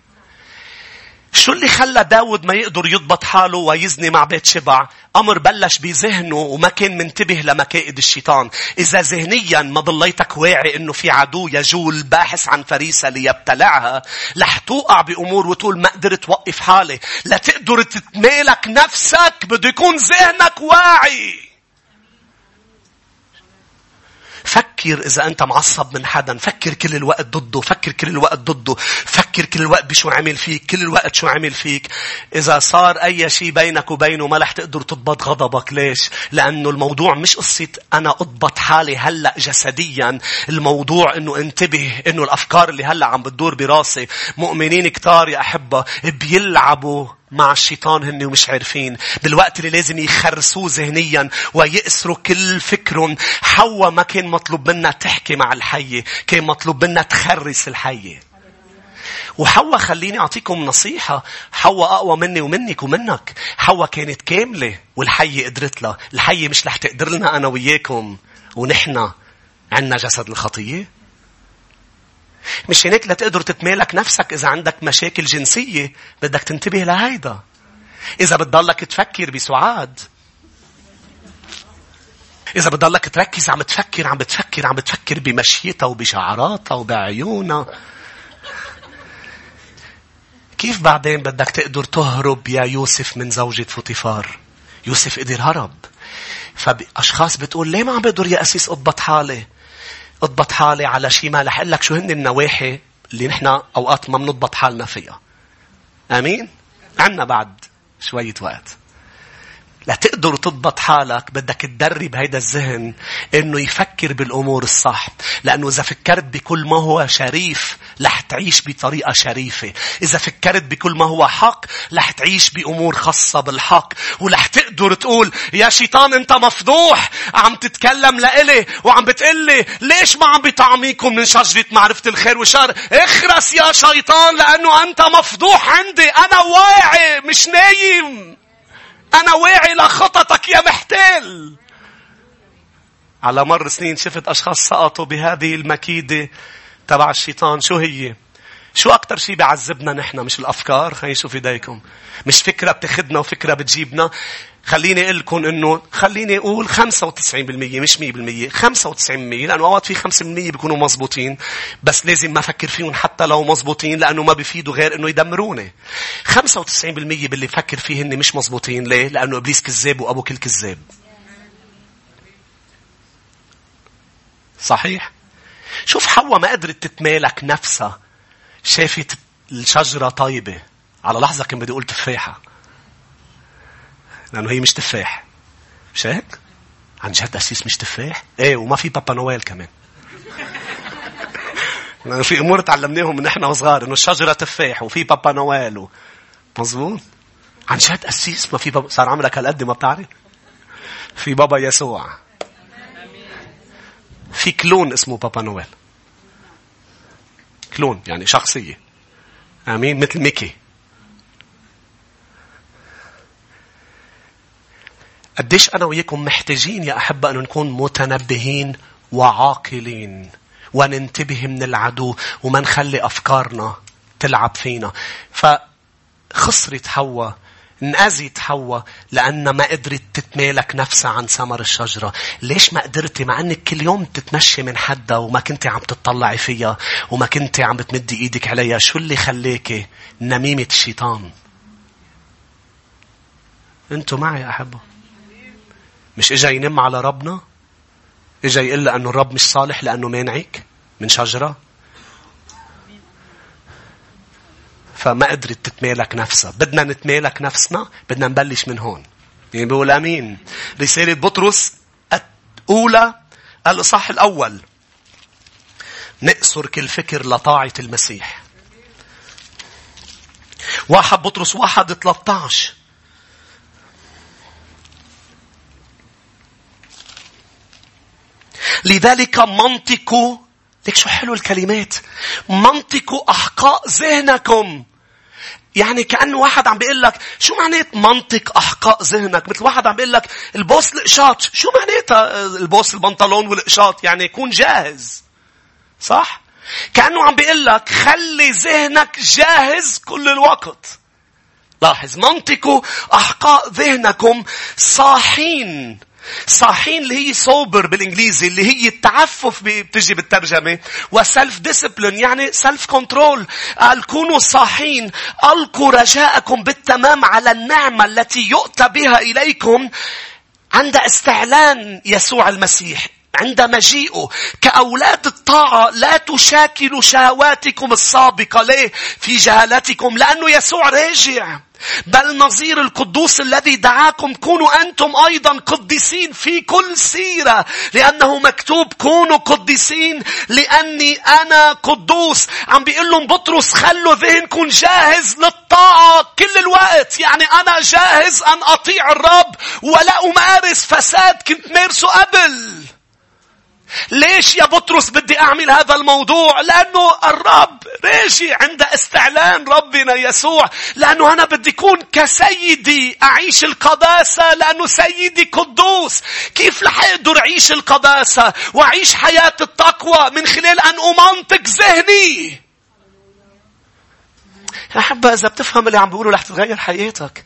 شو اللي خلى داود ما يقدر يضبط حاله ويزني مع بيت شبع؟ أمر بلش بذهنه وما كان منتبه لمكائد الشيطان. إذا ذهنيا ما ضليتك واعي إنه في عدو يجول باحث عن فريسة ليبتلعها، رح توقع بأمور وتقول ما قدرت وقف حالي. لتقدر تتمالك نفسك بده يكون ذهنك واعي. فكر إذا أنت معصب من حدا فكر كل الوقت ضده فكر كل الوقت ضده فكر كل الوقت بشو عمل فيك كل الوقت شو عمل فيك. إذا صار أي شيء بينك وبينه ما رح تقدر تضبط غضبك. ليش؟ لأنه الموضوع مش قصة أنا أضبط حالي هلأ جسديا. الموضوع أنه انتبه أنه الأفكار اللي هلأ عم بتدور براسي. مؤمنين كتار يا أحبة بيلعبوا مع الشيطان هن ومش عارفين. بالوقت اللي لازم يخرسوه ذهنيا ويأسروا كل فكرهم. حواء ما كان مطلوب منها تحكي مع الحية كان مطلوب منها تخرس الحية. وحواء خليني أعطيكم نصيحة. حواء أقوى مني ومنك ومنك. حواء كانت كاملة والحية قدرت لها. الحية مش رح تقدر لنا أنا وياكم. ونحن عنا جسد الخطية. مش هيك لتقدر تتمالك نفسك إذا عندك مشاكل جنسية بدك تنتبه لهيدا. إذا بتضلك تفكر بسعاد إذا بتضلك تركز عم تفكر عم بتفكر عم بتفكر بمشيتها وبشعراتها وبعيونها كيف بعدين بدك تقدر تهرب يا يوسف من زوجة فوتيفار؟ يوسف قدر هرب. فأشخاص بتقول ليه ما عم بقدر يا أسيس أضبط حالي؟ اضبط حالي على شيء ما رح أقول لك شو هن النواحي اللي نحن أوقات ما بنضبط حالنا فيها. آمين؟ عنا بعد شوية وقت. لتقدر تضبط حالك بدك تدرب هيدا الذهن إنه يفكر بالأمور الصح. لأنه إذا فكرت بكل ما هو شريف رح تعيش بطريقة شريفة. إذا فكرت بكل ما هو حق رح تعيش بأمور خاصة بالحق. ورح تقدر تقول يا شيطان أنت مفضوح! عم تتكلم لإلي وعم بتقلي ليش ما عم بطعميكم من شجرة معرفة الخير والشر؟ اخرس يا شيطان لأنه أنت مفضوح عندي. أنا واعي مش نايم. أنا واعي لخططك يا محتال. على مر سنين شفت أشخاص سقطوا بهذه المكيدة تبع الشيطان. شو هي؟ شو أكتر شيء بيعذبنا نحن مش الأفكار؟ خلينا نشوف إيديكم. مش فكرة بتاخدنا وفكرة بتجيبنا. خليني أقول لكم إنه خليني أقول 95% مش 100% 95% لأنه أوقات في 5% بيكونوا مزبوطين بس لازم ما أفكر فيهم حتى لو مزبوطين لأنه ما بيفيدوا غير إنه يدمروني 95% باللي بفكر فيه هن مش مزبوطين ليه؟ لأنه إبليس كذاب وأبو كل كذاب صحيح شوف حواء ما قدرت تتمالك نفسها شافت الشجرة طيبة على لحظة كان بدي أقول تفاحة لأنه هي مش تفاح. مش هيك؟ عن جد أسيس مش تفاح؟ إيه وما في بابا نويل كمان. لأنه في أمور تعلمناهم من إحنا وصغار إنه الشجرة تفاح وفي بابا نويل و... مظبوط؟ عن جد أسيس ما في بابا صار عمرك هالقد ما بتعرف؟ في بابا يسوع. في كلون اسمه بابا نويل. كلون يعني شخصية. آمين مثل ميكي. قديش أنا وياكم محتاجين يا أحبة أن نكون متنبهين وعاقلين وننتبه من العدو وما نخلي أفكارنا تلعب فينا فخسرت حواء انأذت حواء لأن ما قدرت تتمالك نفسها عن ثمر الشجرة. ليش ما قدرتي مع أنك كل يوم تتمشي من حدا وما كنت عم تطلعي فيها وما كنت عم بتمدي إيدك عليها؟ شو اللي خليكي نميمة الشيطان؟ أنتوا معي يا أحبة. مش إجا ينم على ربنا إجا يقول انه الرب مش صالح لأنه مانعك من شجرة فما قدرت تتمالك نفسها. بدنا نتمالك نفسنا بدنا نبلش من هون. يعني بيقول آمين. رسالة بطرس الأولى الاصح الأول. نقصر كل فكر لطاعة المسيح. واحد بطرس واحد 13 لذلك منطقوا ليك شو حلو الكلمات. منطقوا أحقاء ذهنكم. يعني كأنه واحد عم بيقول لك شو معنات منطق أحقاء ذهنك؟ مثل واحد عم بيقول لك البوس القشاط. شو معناتها البوس البنطلون والقشاط؟ يعني يكون جاهز. صح؟ كأنه عم بيقول لك خلي ذهنك جاهز كل الوقت. لاحظ منطقوا أحقاء ذهنكم صاحين. صاحين اللي هي sober بالإنجليزي اللي هي التعفف بتجي بالترجمة و self discipline يعني self control قال كونوا صاحين ألقوا رجاءكم بالتمام على النعمة التي يؤتى بها إليكم عند استعلان يسوع المسيح. عند مجيئه كأولاد الطاعة لا تشاكلوا شهواتكم السابقة. ليه؟ في جهالتكم لأنه يسوع راجع. بل نظير القدوس الذي دعاكم كونوا أنتم أيضا قديسين في كل سيرة لأنه مكتوب كونوا قديسين لأني أنا قدوس. عم بيقول لهم بطرس خلوا ذهنكم جاهز للطاعة كل الوقت. يعني أنا جاهز أن أطيع الرب ولا أمارس فساد كنت مارسه قبل. ليش يا بطرس بدي أعمل هذا الموضوع؟ لأنه الرب راجي عند استعلان ربنا يسوع. لأنه أنا بدي أكون كسيدي أعيش القداسة لأنه سيدي قدوس. كيف رح أقدر أعيش القداسة وأعيش حياة التقوى من خلال أن أمنطق ذهني؟ يا حبة إذا بتفهم اللي عم بيقوله رح تتغير حياتك.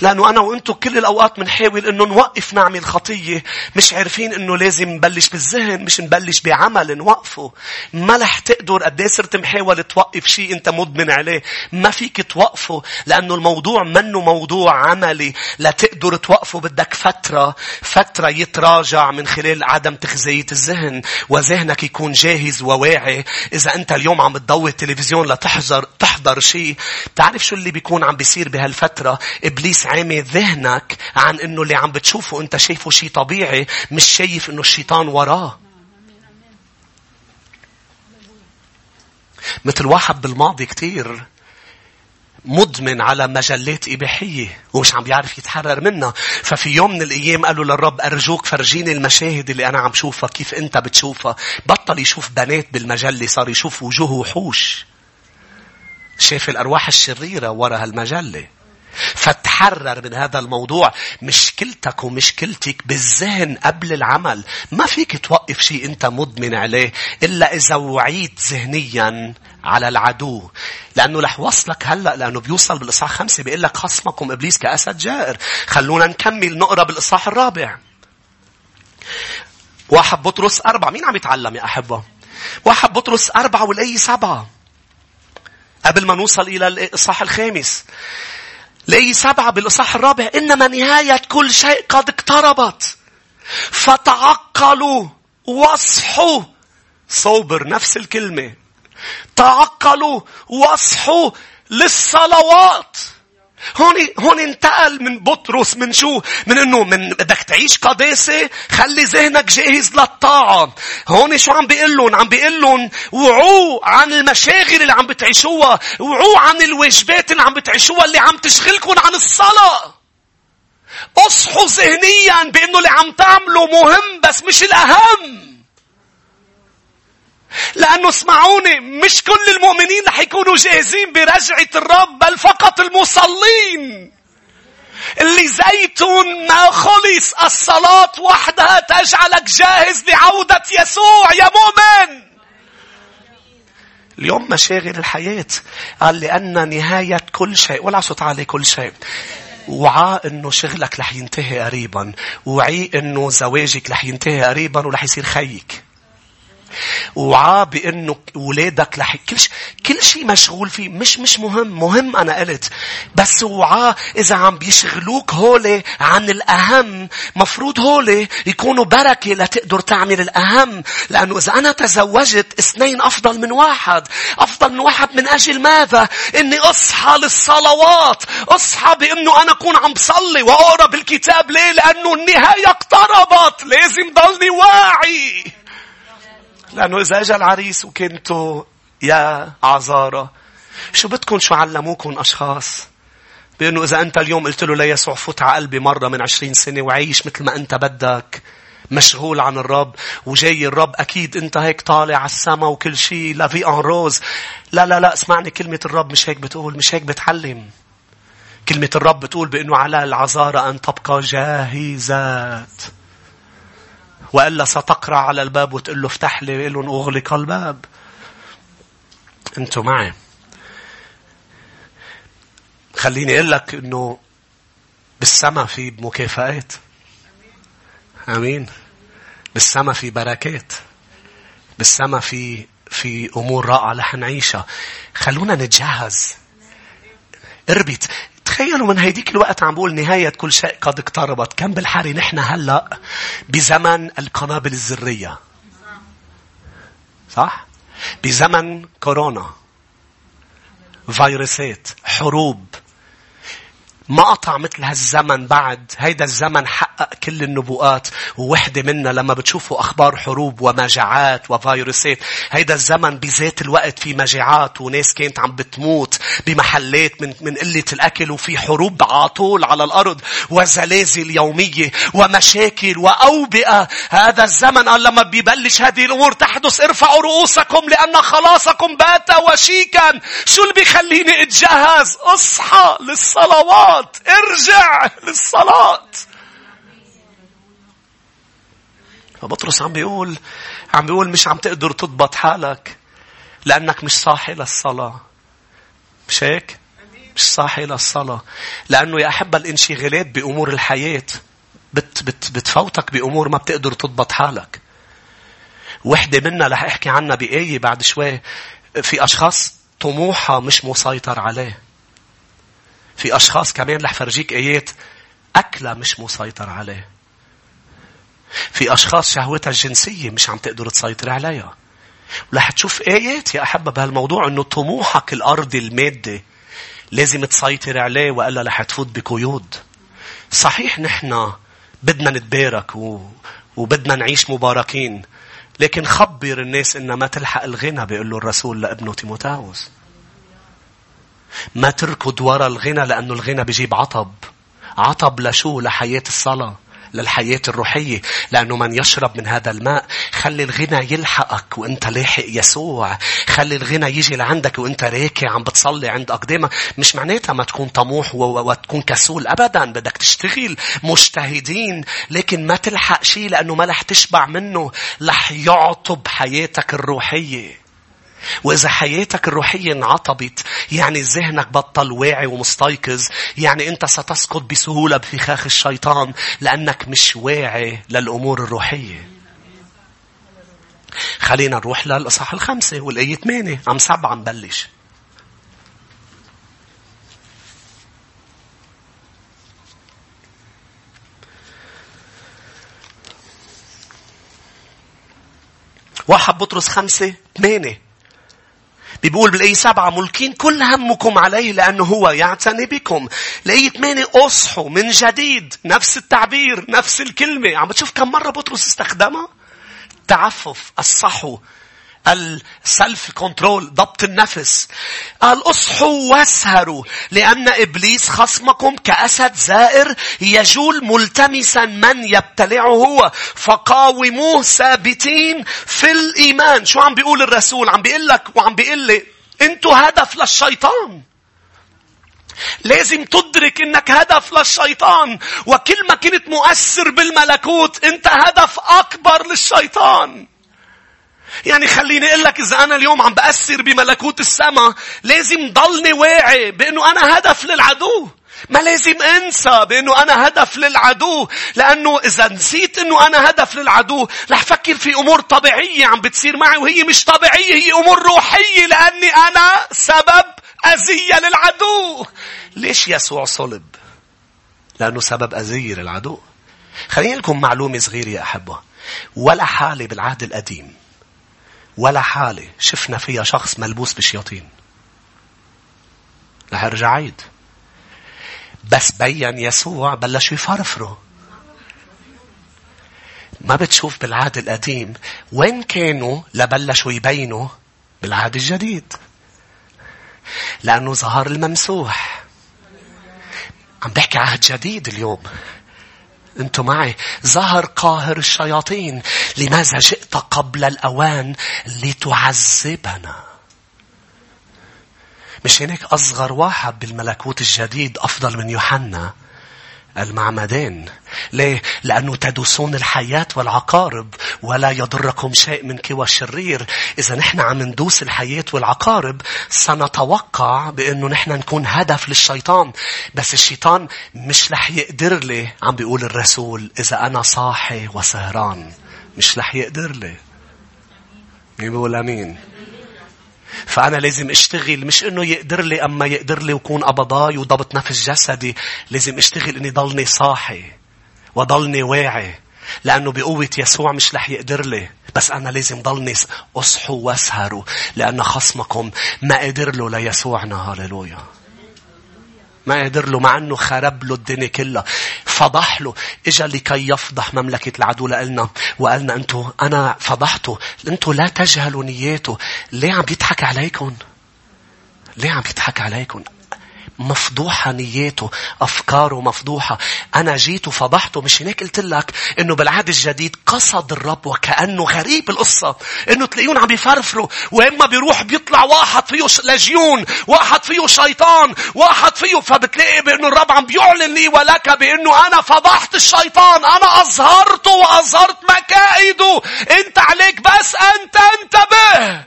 لأنه أنا وأنتم كل الأوقات بنحاول إنه نوقف نعمل خطية. مش عارفين إنه لازم نبلش بالذهن مش نبلش بعمل نوقفه. ما رح تقدر قد إيه صرت محاول توقف شيء أنت مدمن عليه. ما فيك توقفه لأنه الموضوع منه موضوع عملي. لا تقدر توقفه بدك فترة. فترة يتراجع من خلال عدم تغذية الذهن. وذهنك يكون جاهز وواعي. إذا أنت اليوم عم تضوي التلفزيون لتحضر تحضر شيء. تعرف شو اللي بيكون عم بيصير بهالفترة؟ إبليس إبليس عامي ذهنك عن إنه اللي عم بتشوفه أنت شايفه شيء طبيعي مش شايف إنه الشيطان وراه. مثل واحد بالماضي كتير مدمن على مجلات إباحية ومش عم بيعرف يتحرر منها. ففي يوم من الأيام قالوا للرب أرجوك فرجيني المشاهد اللي أنا عم شوفها كيف أنت بتشوفها. بطل يشوف بنات بالمجلة صار يشوف وجوه وحوش. شاف الأرواح الشريرة وراء هالمجلة. فتحرر من هذا الموضوع مشكلتك ومشكلتك بالذهن قبل العمل. ما فيك توقف شيء انت مدمن عليه إلا إذا وعيت ذهنيا على العدو. لأنه رح وصلك هلأ لأنه بيوصل بالإصحاح خمسة بيقول لك خصمكم إبليس كأسد جائر. خلونا نكمل نقرأ بالإصحاح الرابع. واحد بطرس أربعة. مين عم يتعلم يا أحبة؟ واحد بطرس أربعة والأي سبعة. قبل ما نوصل إلى الإصحاح الخامس. لأي سبعة بالإصحاح الرابع إنما نهاية كل شيء قد اقتربت. فتعقلوا واصحوا. صوبر نفس الكلمة. تعقلوا واصحوا للصلوات. هون هون انتقل من بطرس من شو؟ من إنه من بدك تعيش قداسة خلي ذهنك جاهز للطاعة. هون شو عم بيقول لهم؟ عم بيقول لهم وعوا عن المشاغل اللي عم بتعيشوها، وعوا عن الواجبات اللي عم بتعيشوها اللي عم تشغلكم عن الصلاة. اصحوا ذهنيا بإنه اللي عم تعمله مهم بس مش الأهم. لأنه اسمعوني مش كل المؤمنين رح يكونوا جاهزين برجعة الرب بل فقط المصلين. اللي زيتون ما خلص الصلاة وحدها تجعلك جاهز لعودة يسوع يا مؤمن. اليوم مشاغل الحياة. قال لأن نهاية كل شيء. ولا صوت عليه كل شيء. وعاء إنه شغلك رح ينتهي قريبا. وعي إنه زواجك رح ينتهي قريبا ورح يصير خيك. وعاه بأنه اولادك لح كل شيء كل شيء مشغول فيه مش مش مهم مهم أنا قلت بس وعاه إذا عم بيشغلوك هولي عن الأهم مفروض هولي يكونوا بركة لتقدر تعمل الأهم لأنه إذا أنا تزوجت اثنين أفضل من واحد أفضل من واحد من أجل ماذا؟ إني أصحى للصلوات أصحى بأنه أنا أكون عم بصلي وأقرأ بالكتاب ليه؟ لأنه النهاية اقتربت لازم ضلني واعي. لأنه إذا أجا العريس وكنتوا يا عذارى شو بدكم شو علموكم أشخاص؟ بأنه إذا أنت اليوم قلت له ليسوع فوت على قلبي مرة من عشرين سنة وعيش مثل ما أنت بدك مشغول عن الرب وجاي الرب أكيد أنت هيك طالع على السما وكل شيء لا في أن روز. لا لا لا اسمعني كلمة الرب مش هيك بتقول مش هيك بتعلم. كلمة الرب بتقول بأنه على العذارى أن تبقى جاهزات. وإلا ستقرع على الباب وتقول له افتح لي لهم أغلق الباب. أنتوا معي. خليني أقول لك أنه بالسماء في مكافآت. آمين. بالسماء في بركات. بالسماء في في أمور رائعة رح نعيشها. خلونا نتجهز. اربط. تخيلوا من هيديك الوقت عم بقول نهاية كل شيء قد اقتربت. كم بالحري نحن هلأ بزمن القنابل الذرية. صح؟ بزمن كورونا. فيروسات. حروب. ما قطع مثل هالزمن بعد. هيدا الزمن حقق كل النبوءات. ووحدة منا لما بتشوفوا أخبار حروب ومجاعات وفيروسات هيدا الزمن بذات الوقت في مجاعات وناس كانت عم بتموت بمحلات من, من قلة الأكل وفي حروب عاطول على الأرض وزلازل يومية ومشاكل وأوبئة. هذا الزمن قال لما بيبلش هذه الأمور تحدث ارفعوا رؤوسكم لأن خلاصكم بات وشيكا. شو اللي بيخليني أتجهز؟ أصحى للصلوات. ارجع للصلاة. فبطرس عم بيقول عم بيقول مش عم تقدر تضبط حالك لأنك مش صاحي للصلاة. مش هيك؟ مش صاحي للصلاة. لأنه يا أحب الانشغالات بأمور الحياة بت بت بتفوتك بأمور ما بتقدر تضبط حالك. وحدة منا رح أحكي عنها بآية بعد شوي في أشخاص طموحها مش مسيطر عليه. في أشخاص كمان رح فرجيك آيات أكلة مش مسيطر عليه. في أشخاص شهوتها الجنسية مش عم تقدر تسيطر عليها. ورح تشوف آيات يا أحبة بهالموضوع أنه طموحك الأرضي المادي لازم تسيطر عليه وإلا رح تفوت بقيود. صحيح نحن بدنا نتبارك و... وبدنا نعيش مباركين. لكن خبر الناس إن ما تلحق الغنى بيقول له الرسول لابنه تيموتاوس. ما تركض ورا الغنى لأنه الغنى بيجيب عطب. عطب لشو؟ لحياة الصلاة. للحياة الروحية. لأنه من يشرب من هذا الماء خلي الغنى يلحقك وأنت لاحق يسوع. خلي الغنى يجي لعندك وأنت راكع عم بتصلي عند أقدامك مش معناتها ما تكون طموح وتكون كسول. أبدا بدك تشتغل. مجتهدين. لكن ما تلحق شيء لأنه ما رح تشبع منه. رح يعطب حياتك الروحية. وإذا حياتك الروحية انعطبت يعني ذهنك بطل واعي ومستيقظ يعني أنت ستسقط بسهولة بفخاخ الشيطان لأنك مش واعي للأمور الروحية. خلينا نروح للإصحاح الخمسة والآية 8 عم سبعة نبلش. واحد بطرس خمسة ثمانية بيقول بالآية سبعة ملكين كل همكم عليه لأنه هو يعتني بكم. الآية ثمانية أصحوا من جديد. نفس التعبير. نفس الكلمة. عم بتشوف كم مرة بطرس استخدمها؟ التعفف. الصحو. السلف كنترول ضبط النفس. قال أصحوا واسهروا لأن إبليس خصمكم كأسد زائر يجول ملتمسا من يبتلعه هو. فقاوموه ثابتين في الإيمان. شو عم بيقول الرسول؟ عم بيقول لك وعم بيقول لي أنتوا هدف للشيطان. لازم تدرك إنك هدف للشيطان. وكل ما كنت مؤثر بالملكوت أنت هدف أكبر للشيطان. يعني خليني أقول لك إذا أنا اليوم عم بأثر بملكوت السماء لازم ضلني واعي بأنه أنا هدف للعدو. ما لازم أنسى بأنه أنا هدف للعدو. لأنه إذا نسيت أنه أنا هدف للعدو رح فكر في أمور طبيعية عم بتصير معي وهي مش طبيعية هي أمور روحية لأني أنا سبب أذية للعدو. ليش يسوع صلب؟ لأنه سبب أذية للعدو. خليني لكم معلومة صغيرة يا أحبة. ولا حالة بالعهد القديم. ولا حالة شفنا فيها شخص ملبوس بشياطين. رح أرجع عيد. بس بين يسوع بلشوا يفرفروا. ما بتشوف بالعهد القديم وين كانوا لبلشوا يبينوا بالعهد الجديد. لأنه ظهر الممسوح. عم بحكي عهد جديد اليوم. أنتم معي. ظهر قاهر الشياطين لماذا جئت قبل الأوان لتعذبنا. مش هناك أصغر واحد بالملكوت الجديد أفضل من يوحنا. المعمدان ليه؟ لأنه تدوسون الحياة والعقارب ولا يضركم شيء من كوى الشرير. إذا نحن عم ندوس الحياة والعقارب سنتوقع بأنه نحن نكون هدف للشيطان. بس الشيطان مش رح يقدر لي عم بيقول الرسول إذا أنا صاحي وسهران. مش رح يقدر لي. مين بيقول أمين؟ فأنا لازم أشتغل مش إنه يقدر لي أما يقدر لي وكون قبضاي وضبط نفس جسدي. لازم أشتغل إني ضلني صاحي وضلني واعي. لأنه بقوة يسوع مش رح يقدر لي. بس أنا لازم ضلني أصحوا واسهروا. لأن خصمكم ما قدر له ليسوعنا. هاليلويا. ما قدر له مع أنه خرب له الدنيا كلها. فضح له. إجا لكي يفضح مملكة العدو لنا. وقالنا أنتو أنا فضحته. أنتو لا تجهلوا نياته. ليه عم بيضحك عليكم؟ ليه عم بيضحك عليكم؟ مفضوحة نياته أفكاره مفضوحة. أنا جيت وفضحته مش هناك قلت لك إنه بالعهد الجديد قصد الرب وكأنه غريب القصة إنه تلاقيون عم بيفرفروا وإما بيروح بيطلع واحد فيه لجيون واحد فيه شيطان واحد فيه فبتلاقي بإنه الرب عم بيعلن لي ولك بإنه أنا فضحت الشيطان أنا أظهرته وأظهرت مكائده أنت عليك بس أنت انتبه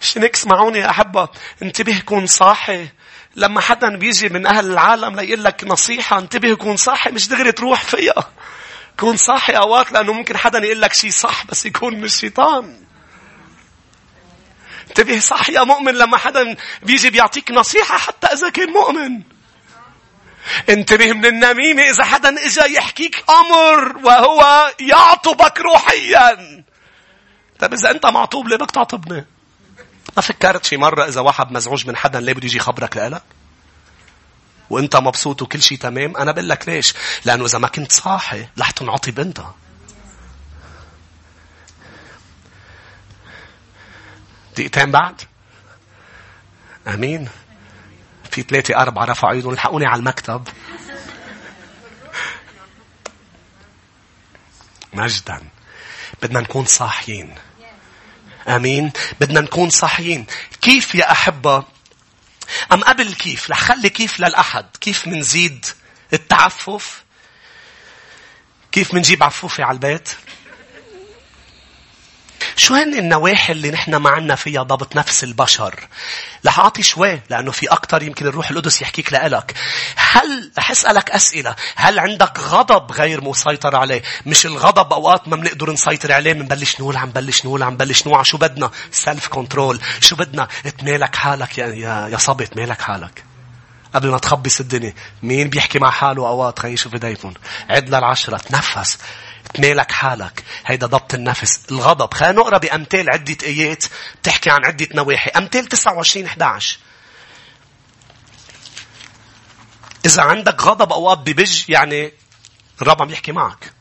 شنك اسمعوني يا أحبة. انتبه كون صاحي. لما حدا بيجي من أهل العالم ليقول لك نصيحة انتبه كون صاحي مش دغري تروح فيها كون صاحي أوقات لأنه ممكن حدا يقول لك شيء صح بس يكون مش شيطان. انتبه صح يا مؤمن لما حدا بيجي بيعطيك نصيحة حتى إذا كان مؤمن. انتبه من النميمة إذا حدا إجا يحكيك أمر وهو يعطبك روحيا. طيب إذا أنت معطوب ليه بدك تعطبني؟ ما فكرت شي مرة إذا واحد مزعوج من حدا ليه بده يجي يخبرك لإلك؟ وإنت مبسوط وكل شيء تمام؟ أنا بقول لك ليش؟ لأنه إذا ما كنت صاحي رح تنعطي انت دقيقتين بعد. آمين. في ثلاثة أربعة رفعوا إيدهم الحقوني على المكتب. مجدا. بدنا نكون صاحيين. آمين. بدنا نكون صاحيين كيف يا أحبة؟ أم قبل كيف؟ رح خلي كيف للأحد. كيف منزيد التعفف؟ كيف منجيب عفوفة على البيت؟ شو هن النواحي اللي نحن ما فيها ضبط نفس البشر؟ رح أعطي شوي لأنه في أكتر يمكن الروح القدس يحكيك لإلك. هل أسألك أسئلة. هل عندك غضب غير مسيطر عليه؟ مش الغضب أوقات ما بنقدر نسيطر عليه بنبلش نقول عم بلش نقول عم بلش نوع شو بدنا؟ self control. شو بدنا؟ تمالك حالك يا يا, يا صبي تمالك حالك. قبل ما تخبص الدنيا. مين بيحكي مع حاله أوقات خيي شوف ايديكم. عد للعشرة تنفس. تمالك حالك. هيدا ضبط النفس. الغضب. خلينا نقرأ بأمثال عدة آيات تحكي عن عدة نواحي. أمثال 29 11 إذا عندك غضب اوقات ببج يعني الرب عم يحكي معك.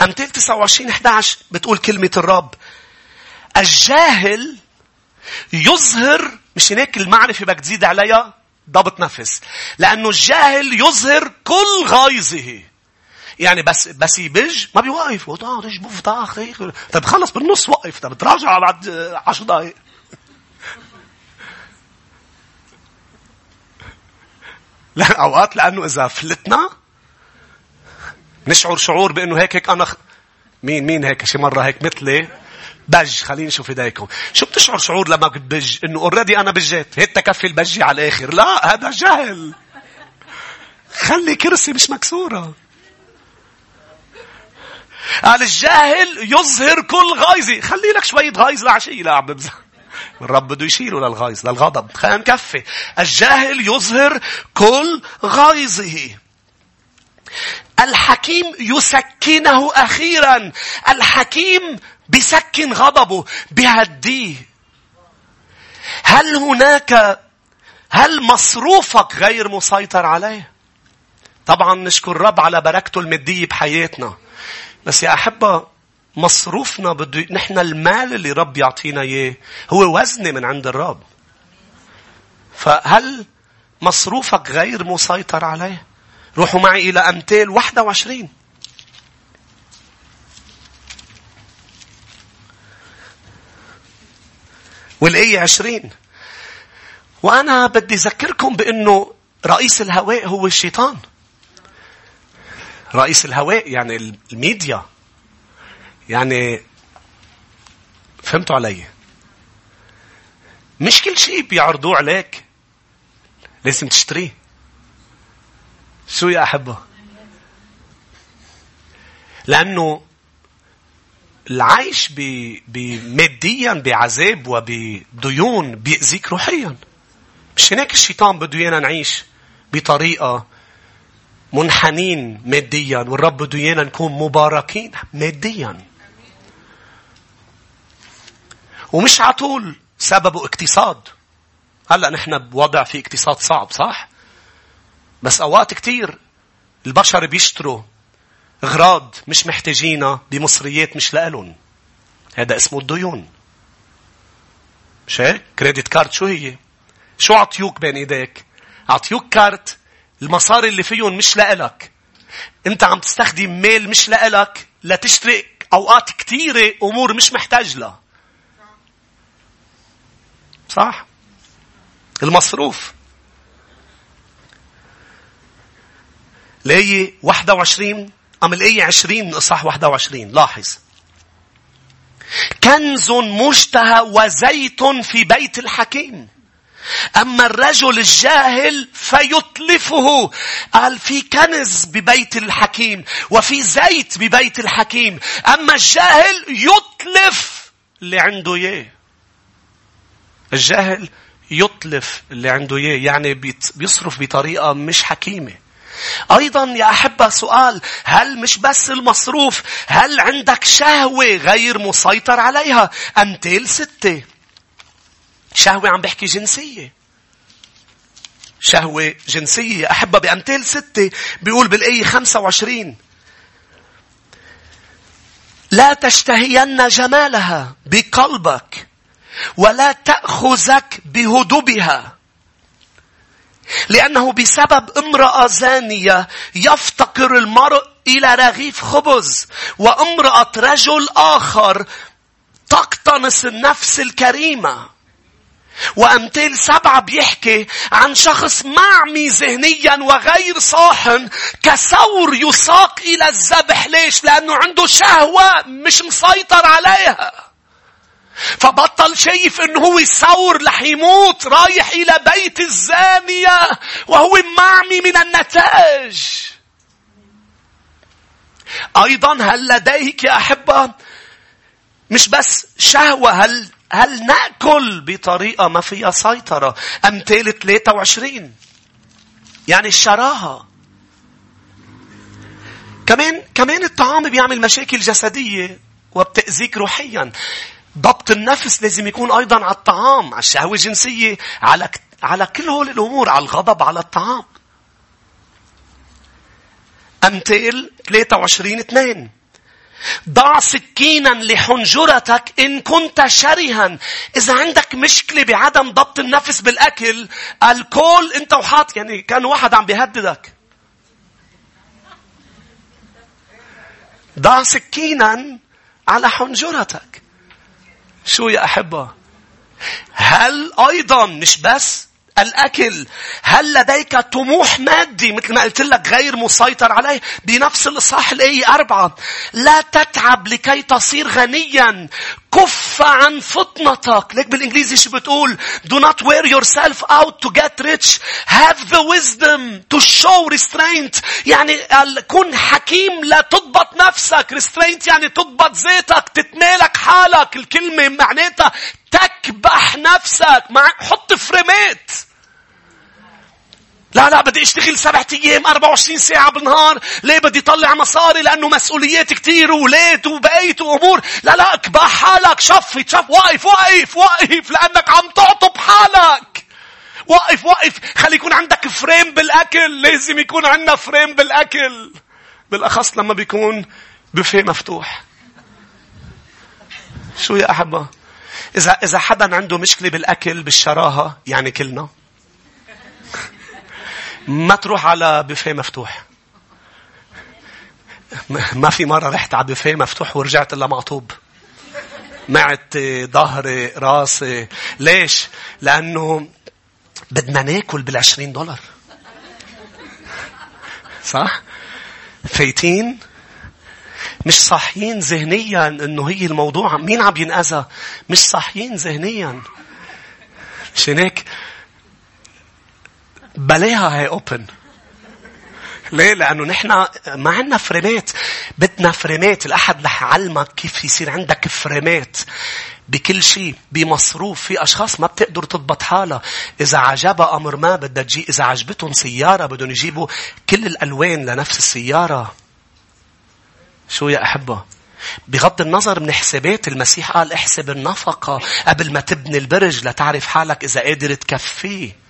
أمثال 29 11 بتقول كلمة الرب. الجاهل يظهر مش هناك المعرفة بدك تزيد عليها؟ ضبط نفس. لأنه الجاهل يظهر كل غيظه. يعني بس بس يبج ما بيوقف وطاق إيش بفتح طيب خلص بالنص وقف طيب تراجع بعد 10 دقائق لا أوقات لأنه إذا فلتنا نشعر شعور بأنه هيك هيك أنا مين مين هيك؟ شي مرة هيك مثلي. بج خليني نشوف ايديكم شو بتشعر شعور لما بتبج إنه اوريدي أنا بجيت. هيك تكفي البجي على الآخر. لا هذا جهل. خلي كرسي مش مكسورة. قال الجاهل يظهر كل غايزي. خلي لك شوية غايز لعشية لا عم بمزح. الرب بده يشيله للغايز للغضب. خلينا نكفي. الجاهل يظهر كل غايزه. الحكيم يسكنه أخيرا. الحكيم بسكن غضبه بهديه. هل هناك هل مصروفك غير مسيطر عليه؟ طبعا نشكر الرب على بركته المادية بحياتنا. بس يا أحبة مصروفنا بده نحن المال اللي رب يعطينا إياه هو وزني من عند الرب. فهل مصروفك غير مسيطر عليه؟ روحوا معي إلى أمثال 21 والآية عشرين وأنا بدي أذكركم بأنه رئيس الهواء هو الشيطان. رئيس الهواء يعني الميديا. يعني فهمتوا علي؟ مش كل شيء بيعرضوه عليك لازم تشتريه. شو يا أحبة؟ لأنه العيش بماديا بعذاب وبديون بيأذيك روحيا. مش هناك الشيطان بده ايانا نعيش بطريقة منحنين ماديا والرب بده ايانا نكون مباركين ماديا. ومش على طول سببه اقتصاد. هلأ نحن بوضع في اقتصاد صعب صح؟ بس أوقات كتير البشر بيشتروا اغراض مش محتاجينها بمصريات مش لألن. هذا اسمه الديون. مش هيك؟ credit card شو هي؟ شو عطيوك بين ايديك؟ عطيوك كارت المصاري اللي فيهم مش لإلك. انت عم تستخدم مال مش لإلك لتشتري أوقات كثيرة أمور مش محتاج لها. صح؟ المصروف. الآية 21 أم الآية 20 من إصحاح 21 لاحظ. كنز مشتهى وزيت في بيت الحكيم. أما الرجل الجاهل فيتلفه. قال في كنز ببيت الحكيم وفي زيت ببيت الحكيم. أما الجاهل يتلف اللي عنده إياه. الجاهل يتلف اللي عنده إياه. يعني بيصرف بطريقة مش حكيمة. أيضا يا أحبة سؤال هل مش بس المصروف هل عندك شهوة غير مسيطر عليها؟ أمثال ستة. شهوة عم بحكي جنسية. شهوة جنسية. أحبة بأمثال ستة بيقول بالآية 25 لا تشتهين جمالها بقلبك ولا تأخذك بهدوبها. لأنه بسبب امرأة زانية يفتقر المرء إلى رغيف خبز وامرأة رجل آخر تقتنص النفس الكريمة وأمثال سبعة بيحكي عن شخص معمي ذهنيا وغير صاحن كثور يساق إلى الذبح. ليش؟ لأنه عنده شهوة مش مسيطر عليها. فبطل شايف انه هو ثور رح يموت رايح إلى بيت الزانية وهو معمي من النتائج. أيضا هل لديك يا أحبة مش بس شهوة هل هل نأكل بطريقة ما فيها سيطرة؟ أمثال 23 يعني الشراهة. كمان كمان الطعام بيعمل مشاكل جسدية وبتأذيك روحيا. ضبط النفس لازم يكون أيضا على الطعام على الشهوة الجنسية على على كل هول الأمور على الغضب على الطعام أمثال 23 2 ضع سكينا لحنجرتك إن كنت شرها. إذا عندك مشكلة بعدم ضبط النفس بالأكل الكول أنت وحاط يعني كان واحد عم بيهددك. ضع سكينا على حنجرتك. شو يا أحبة؟ هل أيضا مش بس الأكل هل لديك طموح مادي مثل ما قلت لك غير مسيطر عليه بنفس الإصحاح الآية أربعة لا تتعب لكي تصير غنيا كف عن فطنتك. ليك بالإنجليزي شو بتقول؟ Do not wear yourself out to get rich. Have the wisdom to show restraint. يعني كن حكيم لا تضبط نفسك. Restraint يعني تضبط ذاتك تتمالك حالك. الكلمة معناتها تكبح نفسك. مع حط فريمات. لا لا بدي اشتغل سبعة أيام 24 ساعة بالنهار. ليه بدي طلع مصاري؟ لأنه مسؤوليات كتير وولاد وبيت وأمور. لا لا اكبح حالك شفت شف وقف وقف وقف لأنك عم تعطب حالك وقف وقف خلي يكون عندك frame بالأكل. لازم يكون عندنا frame بالأكل. بالأخص لما بيكون بوفيه مفتوح. شو يا احبه إذا إذا حدا عنده مشكلة بالأكل بالشراهة يعني كلنا. ما تروح على بوفيه مفتوح. ما في مرة رحت على بوفيه مفتوح ورجعت إلا معطوب. معدتي ظهري راسي ليش؟ لأنه بدنا ناكل بالعشرين دولار صح؟ فايتين مش صاحيين ذهنيا إنه هي الموضوع مين عم ينأذى مش صاحيين ذهنيا مش هيك بلاها هي اوبن ليه؟ لأنه نحن ما عندنا فريمات. بدنا فريمات. الأحد رح يعلمك كيف يصير عندك فريمات. بكل شيء بمصروف في أشخاص ما بتقدر تضبط حالها إذا عجبها أمر ما بدها تجي إذا عجبتهم سيارة بدهم يجيبوا كل الألوان لنفس السيارة شو يا أحبة بغض النظر من حسابات المسيح قال احسب النفقة قبل ما تبني البرج لتعرف حالك إذا قادر تكفيه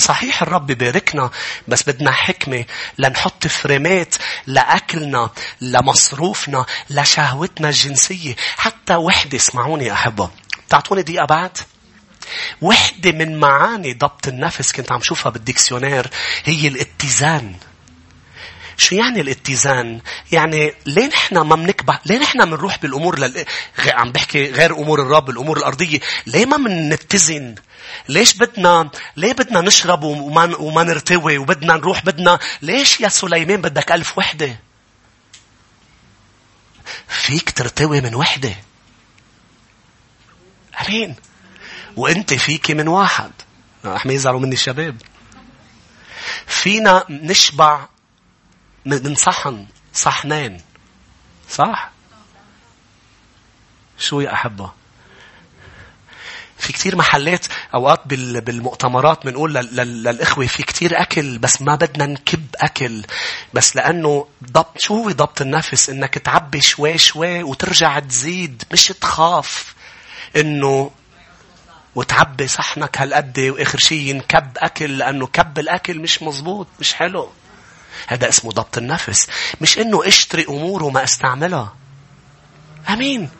صحيح الرب باركنا بس بدنا حكمة لنحط فريمات لأكلنا لمصروفنا لشهوتنا الجنسية. حتى وحدة اسمعوني أحبة. تعطوني دقيقة بعد؟ وحدة من معاني ضبط النفس كنت عم شوفها بالديكسيونير هي الاتزان. شو يعني الاتزان؟ يعني ليه نحن ما بنكبح؟ ليه نحن بنروح بالأمور لل... عم بحكي غير أمور الرب، الأمور الأرضية، ليه ما بنتزن؟ ليش بدنا ليه بدنا نشرب وما وما نرتوي وبدنا نروح بدنا ليش يا سليمان بدك ألف وحدة؟ فيك ترتوي من وحدة. أمين. وأنت فيك من واحد. ما يزعلوا مني الشباب. فينا نشبع من صحن صحنين. صح. شو يا أحبة. في كتير محلات أوقات بالمؤتمرات بنقول للإخوة في كتير أكل بس ما بدنا نكب أكل. بس لأنه ضبط شو هو ضبط النفس؟ إنك تعبي شوي شوي وترجع تزيد مش تخاف. إنه وتعبي صحنك هالقد وآخر شيء ينكب أكل لأنه كب الأكل مش مزبوط مش حلو. هذا اسمه ضبط النفس. مش إنه اشتري أمور وما أستعملها. آمين.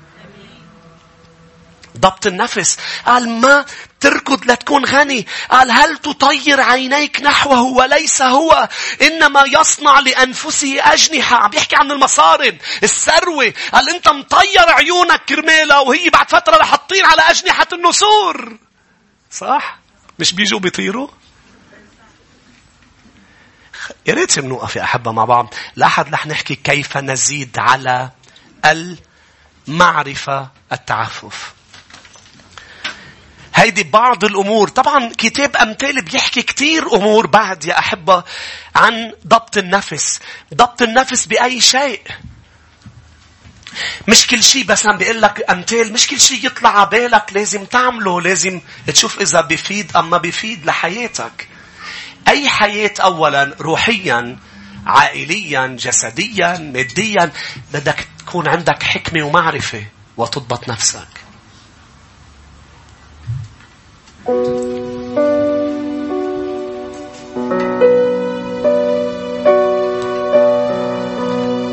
ضبط النفس. قال ما تركض لتكون غني. قال هل تطير عينيك نحوه وليس هو؟ إنما يصنع لأنفسه أجنحة. عم يحكي عن المصارن الثروة. قال أنت مطير عيونك كرمالها وهي بعد فترة رح تطير على أجنحة النسور. صح؟ مش بيجوا بيطيروا؟ يا ريت بنوقف يا أحبة مع بعض لأحد رح نحكي كيف نزيد على المعرفة التعفف. هيدي بعض الأمور. طبعا كتاب أمثال بيحكي كتير أمور بعد يا أحبة عن ضبط النفس. ضبط النفس بأي شيء. مش كل شيء بس عم بيقول لك أمثال مش كل شيء يطلع على بالك لازم تعمله لازم تشوف إذا بيفيد أم ما بيفيد لحياتك. أي حياة أولا روحيا عائليا جسديا ماديا. بدك تكون عندك حكمة ومعرفة وتضبط نفسك.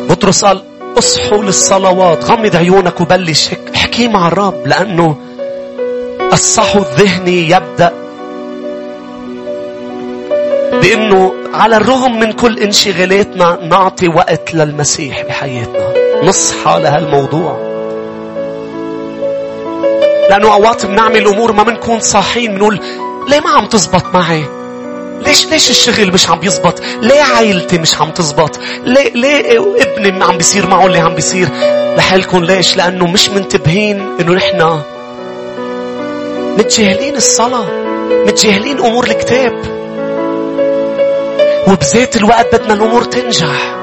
بطرس قال اصحوا للصلوات. غمض عيونك وبلش احكي مع الرب لأنه الصحو الذهني يبدأ بأنه على الرغم من كل انشغالاتنا نعطي وقت للمسيح بحياتنا. نصحى لهالموضوع. لأنه أوقات بنعمل أمور ما بنكون صاحيين بنقول ليه ما عم تزبط معي؟ ليش ليش الشغل مش عم بيزبط؟ ليه عائلتي مش عم تزبط؟ ليه ليه ابني عم بيصير معه اللي عم بيصير؟ لحالكم ليش؟ لأنه مش منتبهين إنه نحن متجاهلين الصلاة، متجاهلين أمور الكتاب. وبذات الوقت بدنا الأمور تنجح.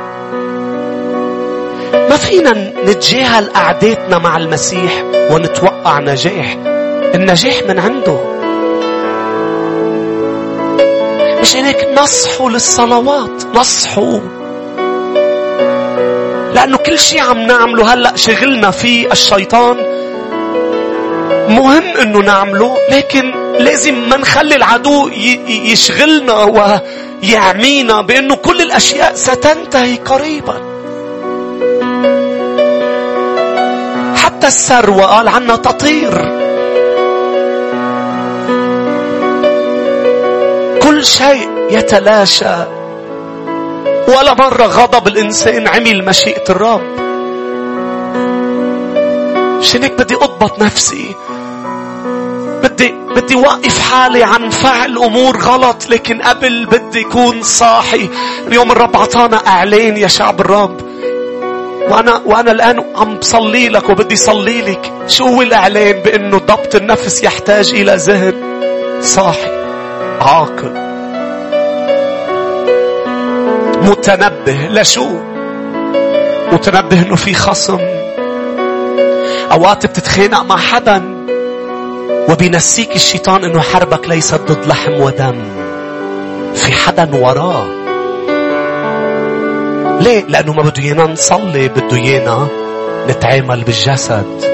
ما فينا نتجاهل قعداتنا مع المسيح ونتوقع نجاح. النجاح من عنده. مش هيك نصحوا للصلوات نصحوا لأنه كل شيء عم نعمله هلأ شغلنا فيه الشيطان مهم إنه نعمله لكن لازم ما نخلي العدو يشغلنا يعمينا بأنه كل الأشياء ستنتهي قريبا. حتى الثروة قال عنها تطير. كل شيء يتلاشى. ولا مرة غضب الإنسان عمل مشيئة الرب. عشان هيك بدي أضبط نفسي. بدي بدي وقف حالي عن فعل أمور غلط لكن قبل بدي يكون صاحي. اليوم الرب عطانا اعلان يا شعب الرب. وأنا وأنا الآن عم بصلي لك وبدي صلي لك. شو هو الإعلان بأنه ضبط النفس يحتاج إلى ذهن صاحي عاقل متنبه لشو؟ متنبه إنه في خصم. أوقات بتتخانق مع حدا. وبينسيك الشيطان إنه حربك ليست ضد لحم ودم. في حدا وراه ليه؟ لأنه ما بده إيانا نصلي بده إيانا نتعامل بالجسد.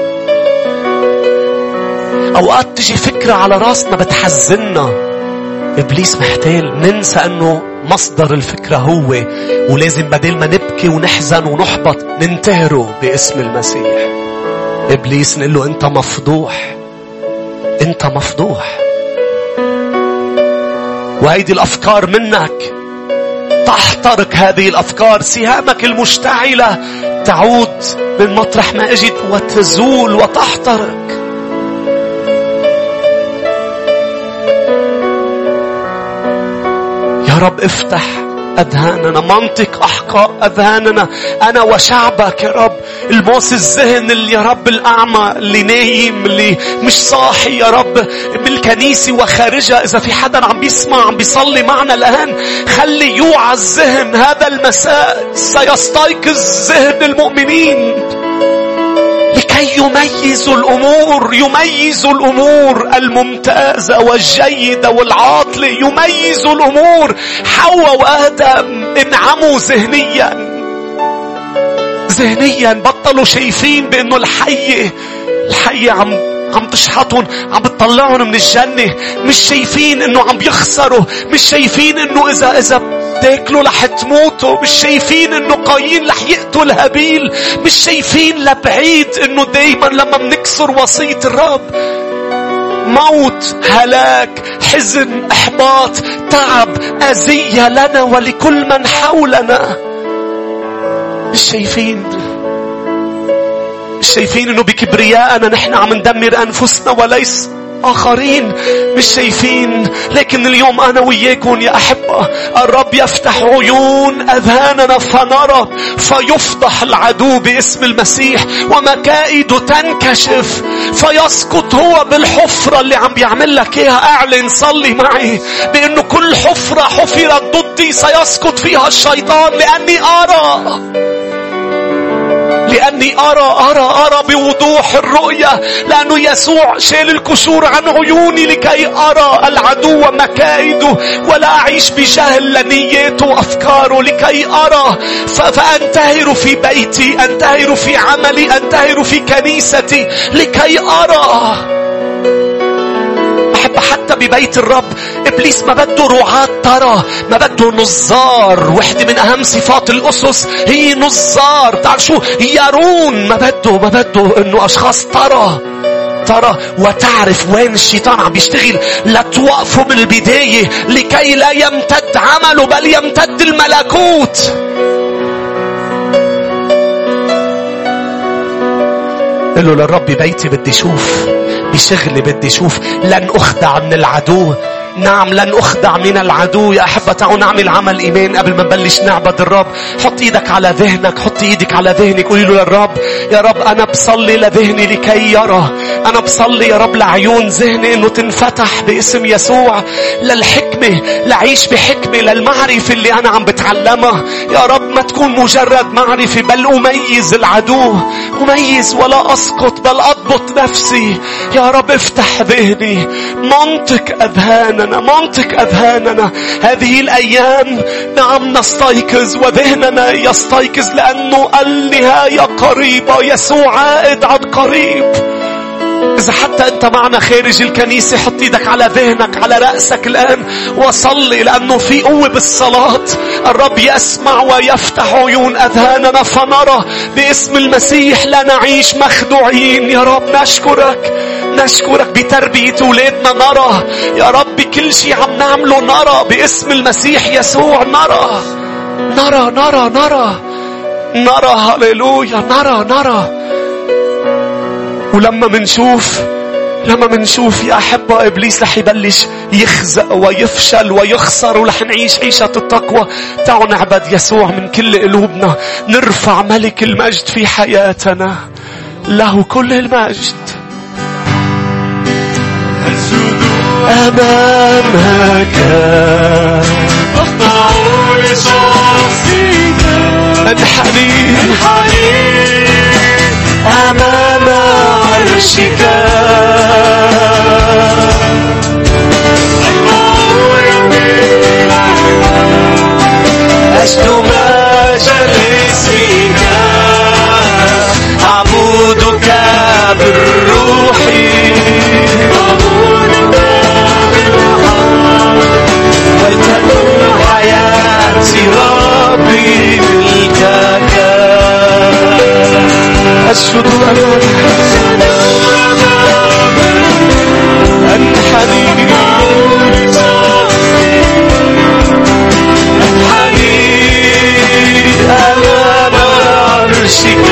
أوقات تجي فكرة على راسنا بتحزننا. إبليس محتال ننسى أنه مصدر الفكرة هو. ولازم بدل ما نبكي ونحزن ونحبط ننتهره باسم المسيح. إبليس نقول له أنت مفضوح. أنت مفضوح. وهيدي الأفكار منك. تحترق هذه الأفكار. سهامك المشتعلة تعود من مطرح ما أجد وتزول وتحترق. يا رب افتح أذهاننا منطق أحقاء أذهاننا. أنا وشعبك يا رب الموس الذهن اللي يا رب الأعمى اللي نايم اللي مش صاحي يا رب بالكنيسة وخارجها. إذا في حدا عم بيسمع عم بيصلي معنا الآن خلي يوعى الذهن. هذا المساء سيستيقظ ذهن المؤمنين. لكي يميزوا الأمور يميزوا الأمور الممتازة والجيدة والعاطلة يميزوا الأمور. حواء وآدم انعموا ذهنيا. ذهنيا بطلوا شايفين بأنه الحية الحية عم عم تشحطهم عم بتطلعهم من الجنة. مش شايفين إنه عم بيخسروا مش شايفين إنه إذا إذا تاكلوا رح تموتوا. مش شايفين إنه قايين رح يقتل هابيل مش شايفين لبعيد إنه دايما لما بنكسر وصية الرب موت هلاك حزن إحباط تعب أذية لنا ولكل من حولنا. مش شايفين؟ مش شايفين إنه بكبريائنا نحن عم ندمر أنفسنا وليس آخرين مش شايفين لكن اليوم أنا وياكم يا أحبة الرب يفتح عيون أذهاننا فنرى فيفضح العدو باسم المسيح ومكائده تنكشف فيسقط هو بالحفرة اللي عم بيعمل لك إياها. أعلن صلي معي بأنه كل حفرة حفرت ضدي سيسقط فيها الشيطان لأني أرى. لأني أرى أرى أرى بوضوح الرؤية لأنه يسوع شال الكسور عن عيوني لكي أرى العدو مكائده ولا أعيش بجهل لنياته وأفكاره لكي أرى. فأنتهر في بيتي أنتهر في عملي أنتهر في كنيستي لكي أرى. حتى ببيت الرب. إبليس ما بده رعاة ترى ما بده نظار وحدة من أهم صفات الأسس هي نظار تعرف شو؟ يرون ما بده ما بده إنه أشخاص ترى. ترى وتعرف وين الشيطان عم بيشتغل. لا توقفوا من البداية لكي لا يمتد عمله بل يمتد الملكوت. قل له للرب بيتي بدي شوف بشغلي بدي شوف لن أخدع من العدو. نعم لن أخدع من العدو يا أحبة. تعالوا نعمل عمل إيمان. قبل ما نبلش نعبد الرب حط إيدك على ذهنك حط إيدك على ذهنك. قولي له للرب يا رب أنا بصلي لذهني لكي يرى. أنا بصلي يا رب لعيون ذهني إنه تنفتح باسم يسوع للحكمة لعيش بحكمة للمعرفة اللي أنا عم بتعلمها. يا رب ما تكون مجرد معرفة بل أميز العدو. أميز ولا أسقط بل أضبط نفسي. يا رب افتح ذهني. منطق أذهان أذهاننا منطق أذهاننا. هذه الأيام نعم نستيقظ وذهننا يستيقظ لأنه النهاية قريبة يسوع عائد عن قريب. إذا حتى أنت معنا خارج الكنيسة حط إيدك على ذهنك على رأسك الآن وصلي لأنه في قوة بالصلاة. الرب يسمع ويفتح عيون أذهاننا فنرى باسم المسيح لا نعيش مخدوعين. يا رب نشكرك. نشكرك بتربية أولادنا نرى. يا رب كل شيء عم نعمله نرى. باسم المسيح يسوع نرى. نرى نرى نرى. نرى هللويا. نرى نرى. ولما منشوف لما منشوف يا أحبة إبليس رح يبلش يخزق ويفشل ويخسر ورح نعيش عيشة التقوى. تعالوا نعبد يسوع من كل قلوبنا. نرفع ملك المجد في حياتنا. له كل المجد. أمامك أخضع لشخصك انحني أمام عرشك. ما جلسك أعبدك بالروح. ربي ملكك أشهد أن حنيني أمام عرشك.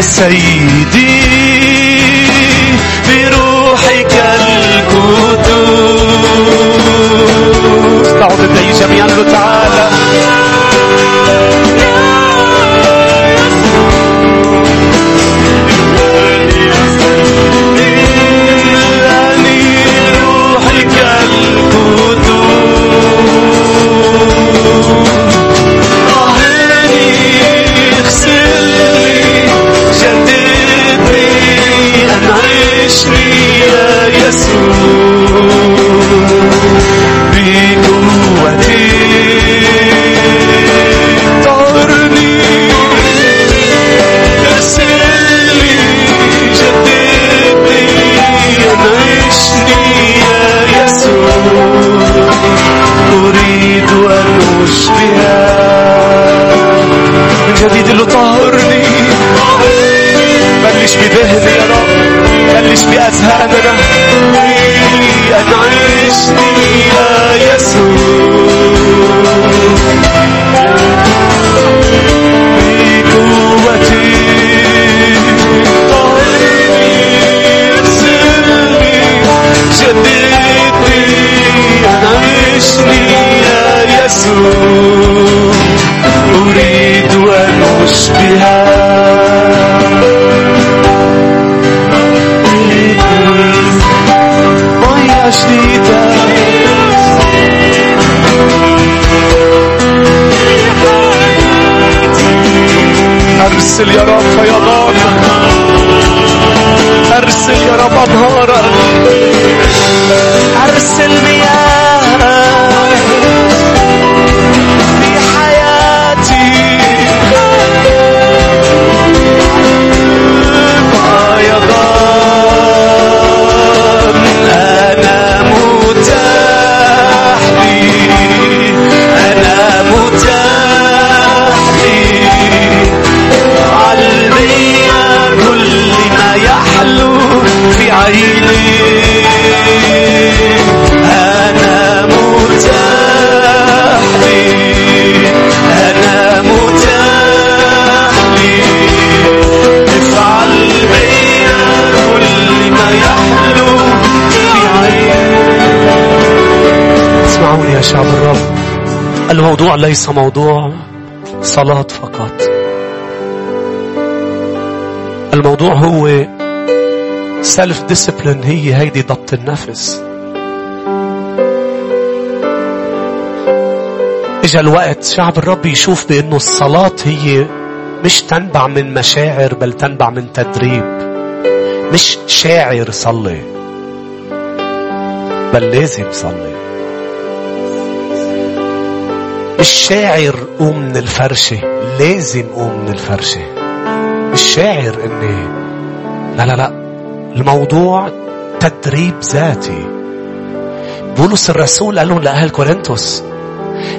سيدي. ليس موضوع صلاة فقط. الموضوع هو self discipline هي هيدي ضبط النفس. إجا الوقت شعب الرب يشوف بأنه الصلاة هي مش تنبع من مشاعر بل تنبع من تدريب. مش شاعر صلي بل لازم صلي مش شاعر قوم من الفرشة لازم قوم من الفرشة. مش شاعر اني لا لا لا. الموضوع تدريب ذاتي. بولس الرسول قال لهم لأهل كورنثوس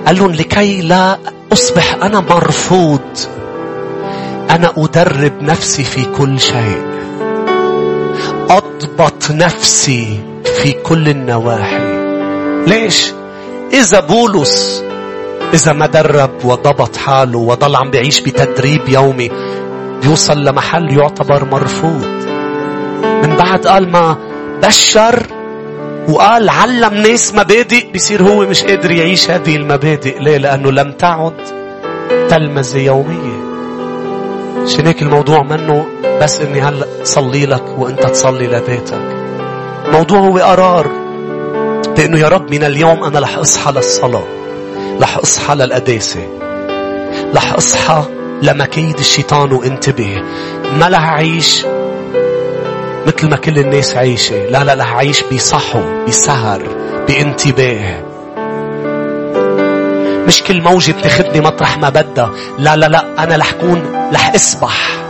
قال لهم لكي لا أصبح أنا مرفوض أنا أدرب نفسي في كل شيء. أضبط نفسي في كل النواحي. ليش؟ إذا بولس إذا ما درب وضبط حاله وضل عم بيعيش بتدريب يومي بيوصل لمحل يعتبر مرفوض. من بعد قال ما بشر وقال علم ناس مبادئ بيصير هو مش قادر يعيش هذه المبادئ. ليه؟ لأنه لم تعد تلمذة يومية. عشان هيك الموضوع منه؟ بس إني هلأ صلي لك وأنت تصلي لبيتك. الموضوع هو قرار. بانه يا رب من اليوم أنا رح أصحى للصلاة. رح أصحى للقداسة رح أصحى لمكيد الشيطان وانتبه ما رح اعيش مثل ما كل الناس عايشة. لا لا رح اعيش بصحو بسهر بانتباه. مش كل موجة بتاخدني مطرح ما بدها. لا لا لا أنا رح كون رح أسبح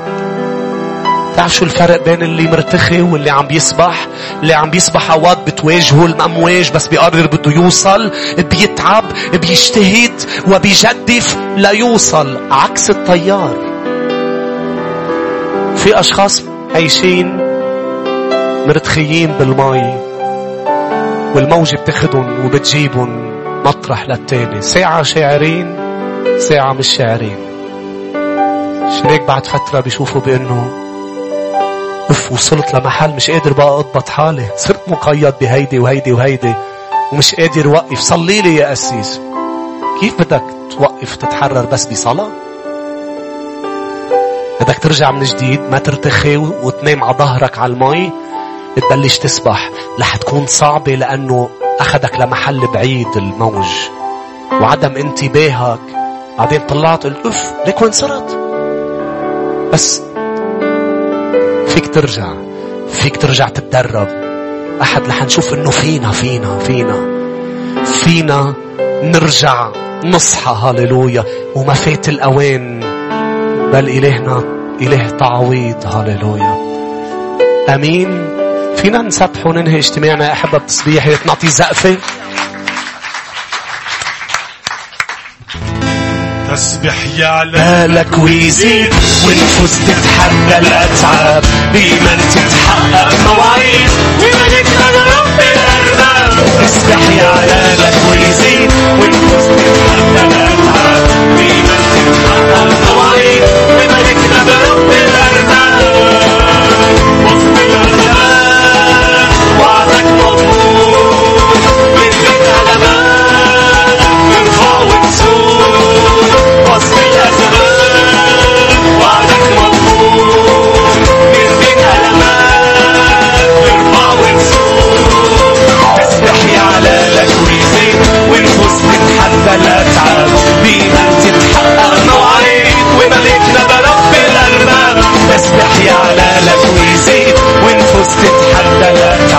بتعرف شو الفرق بين اللي مرتخي واللي عم بيسبح اللي عم بيسبح أوقات بتواجهه الامواج بس بيقرر بده يوصل بيتعب بيجتهد وبيجدف ليوصل. عكس الطيار. في أشخاص عايشين مرتخيين بالمي والموجة بتاخدهم وبتجيبهم مطرح للتاني. ساعة شاعرين ساعة مش شاعرين. هيك بعد فترة بيشوفوا بأنه اوف وصلت لمحل مش قادر بقى أضبط حالي. صرت مقيد بهيدي وهيدي وهيدي ومش قادر وقف صلي لي يا قسيس. كيف بدك توقف تتحرر بس بصلاة؟ بدك ترجع من جديد ما ترتخي وتنام على ظهرك على المي؟ تبلش تسبح. رح تكون صعبة لأنه أخذك لمحل بعيد الموج. وعدم انتباهك. بعدين طلعت قلت أوف ليك وين صرت؟ بس فيك ترجع فيك ترجع تتدرب. أحد رح نشوف إنه فينا فينا فينا. فينا نرجع نصحى هاليلويا وما فات الأوان بل إلهنا إله تعويض هاليلويا أمين. فينا نسبح وننهي اجتماعنا. أحبة بتصبيح نعطي زقفة. تسبح يعلى مالك ويزيد ونفوس تتحدى الأتعاب. بإيمان تتحقق مواعيد بملك أنا رب الأرباب. تسبح يعلى لك ويزيد ونفوس تتحدى الأتعاب. بالأتعاب بينا تتحقق مواعيد وملكنا ده رب الأرباب نستحي على لك ويزيد ونفوس تتحدى الأتعاب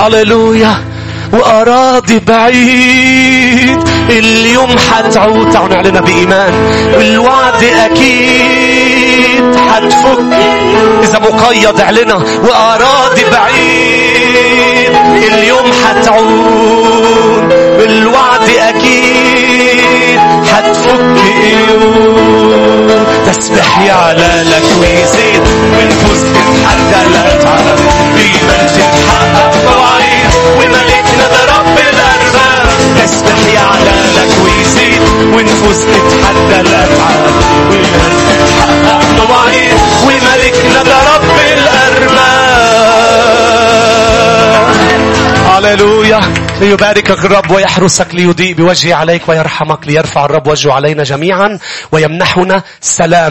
هللويا وأراضي بعيد اليوم حتعود تعالوا نعلنها بإيمان والوعد أكيد حتفك إذا مقيد اعلنها وأراضي بعيد اليوم حتعود والوعد أكيد حتفك تسبح يعلى لك ويزيد. ونفوس تتحدى لا تعرف بمن ونفوس تتحدى مواعيد وملكنا ده رب الأرباب هللويا. ليباركك الرب ويحرسك ليضيء بوجهه عليك ويرحمك ليرفع الرب وجهه علينا جميعا ويمنحنا سلام.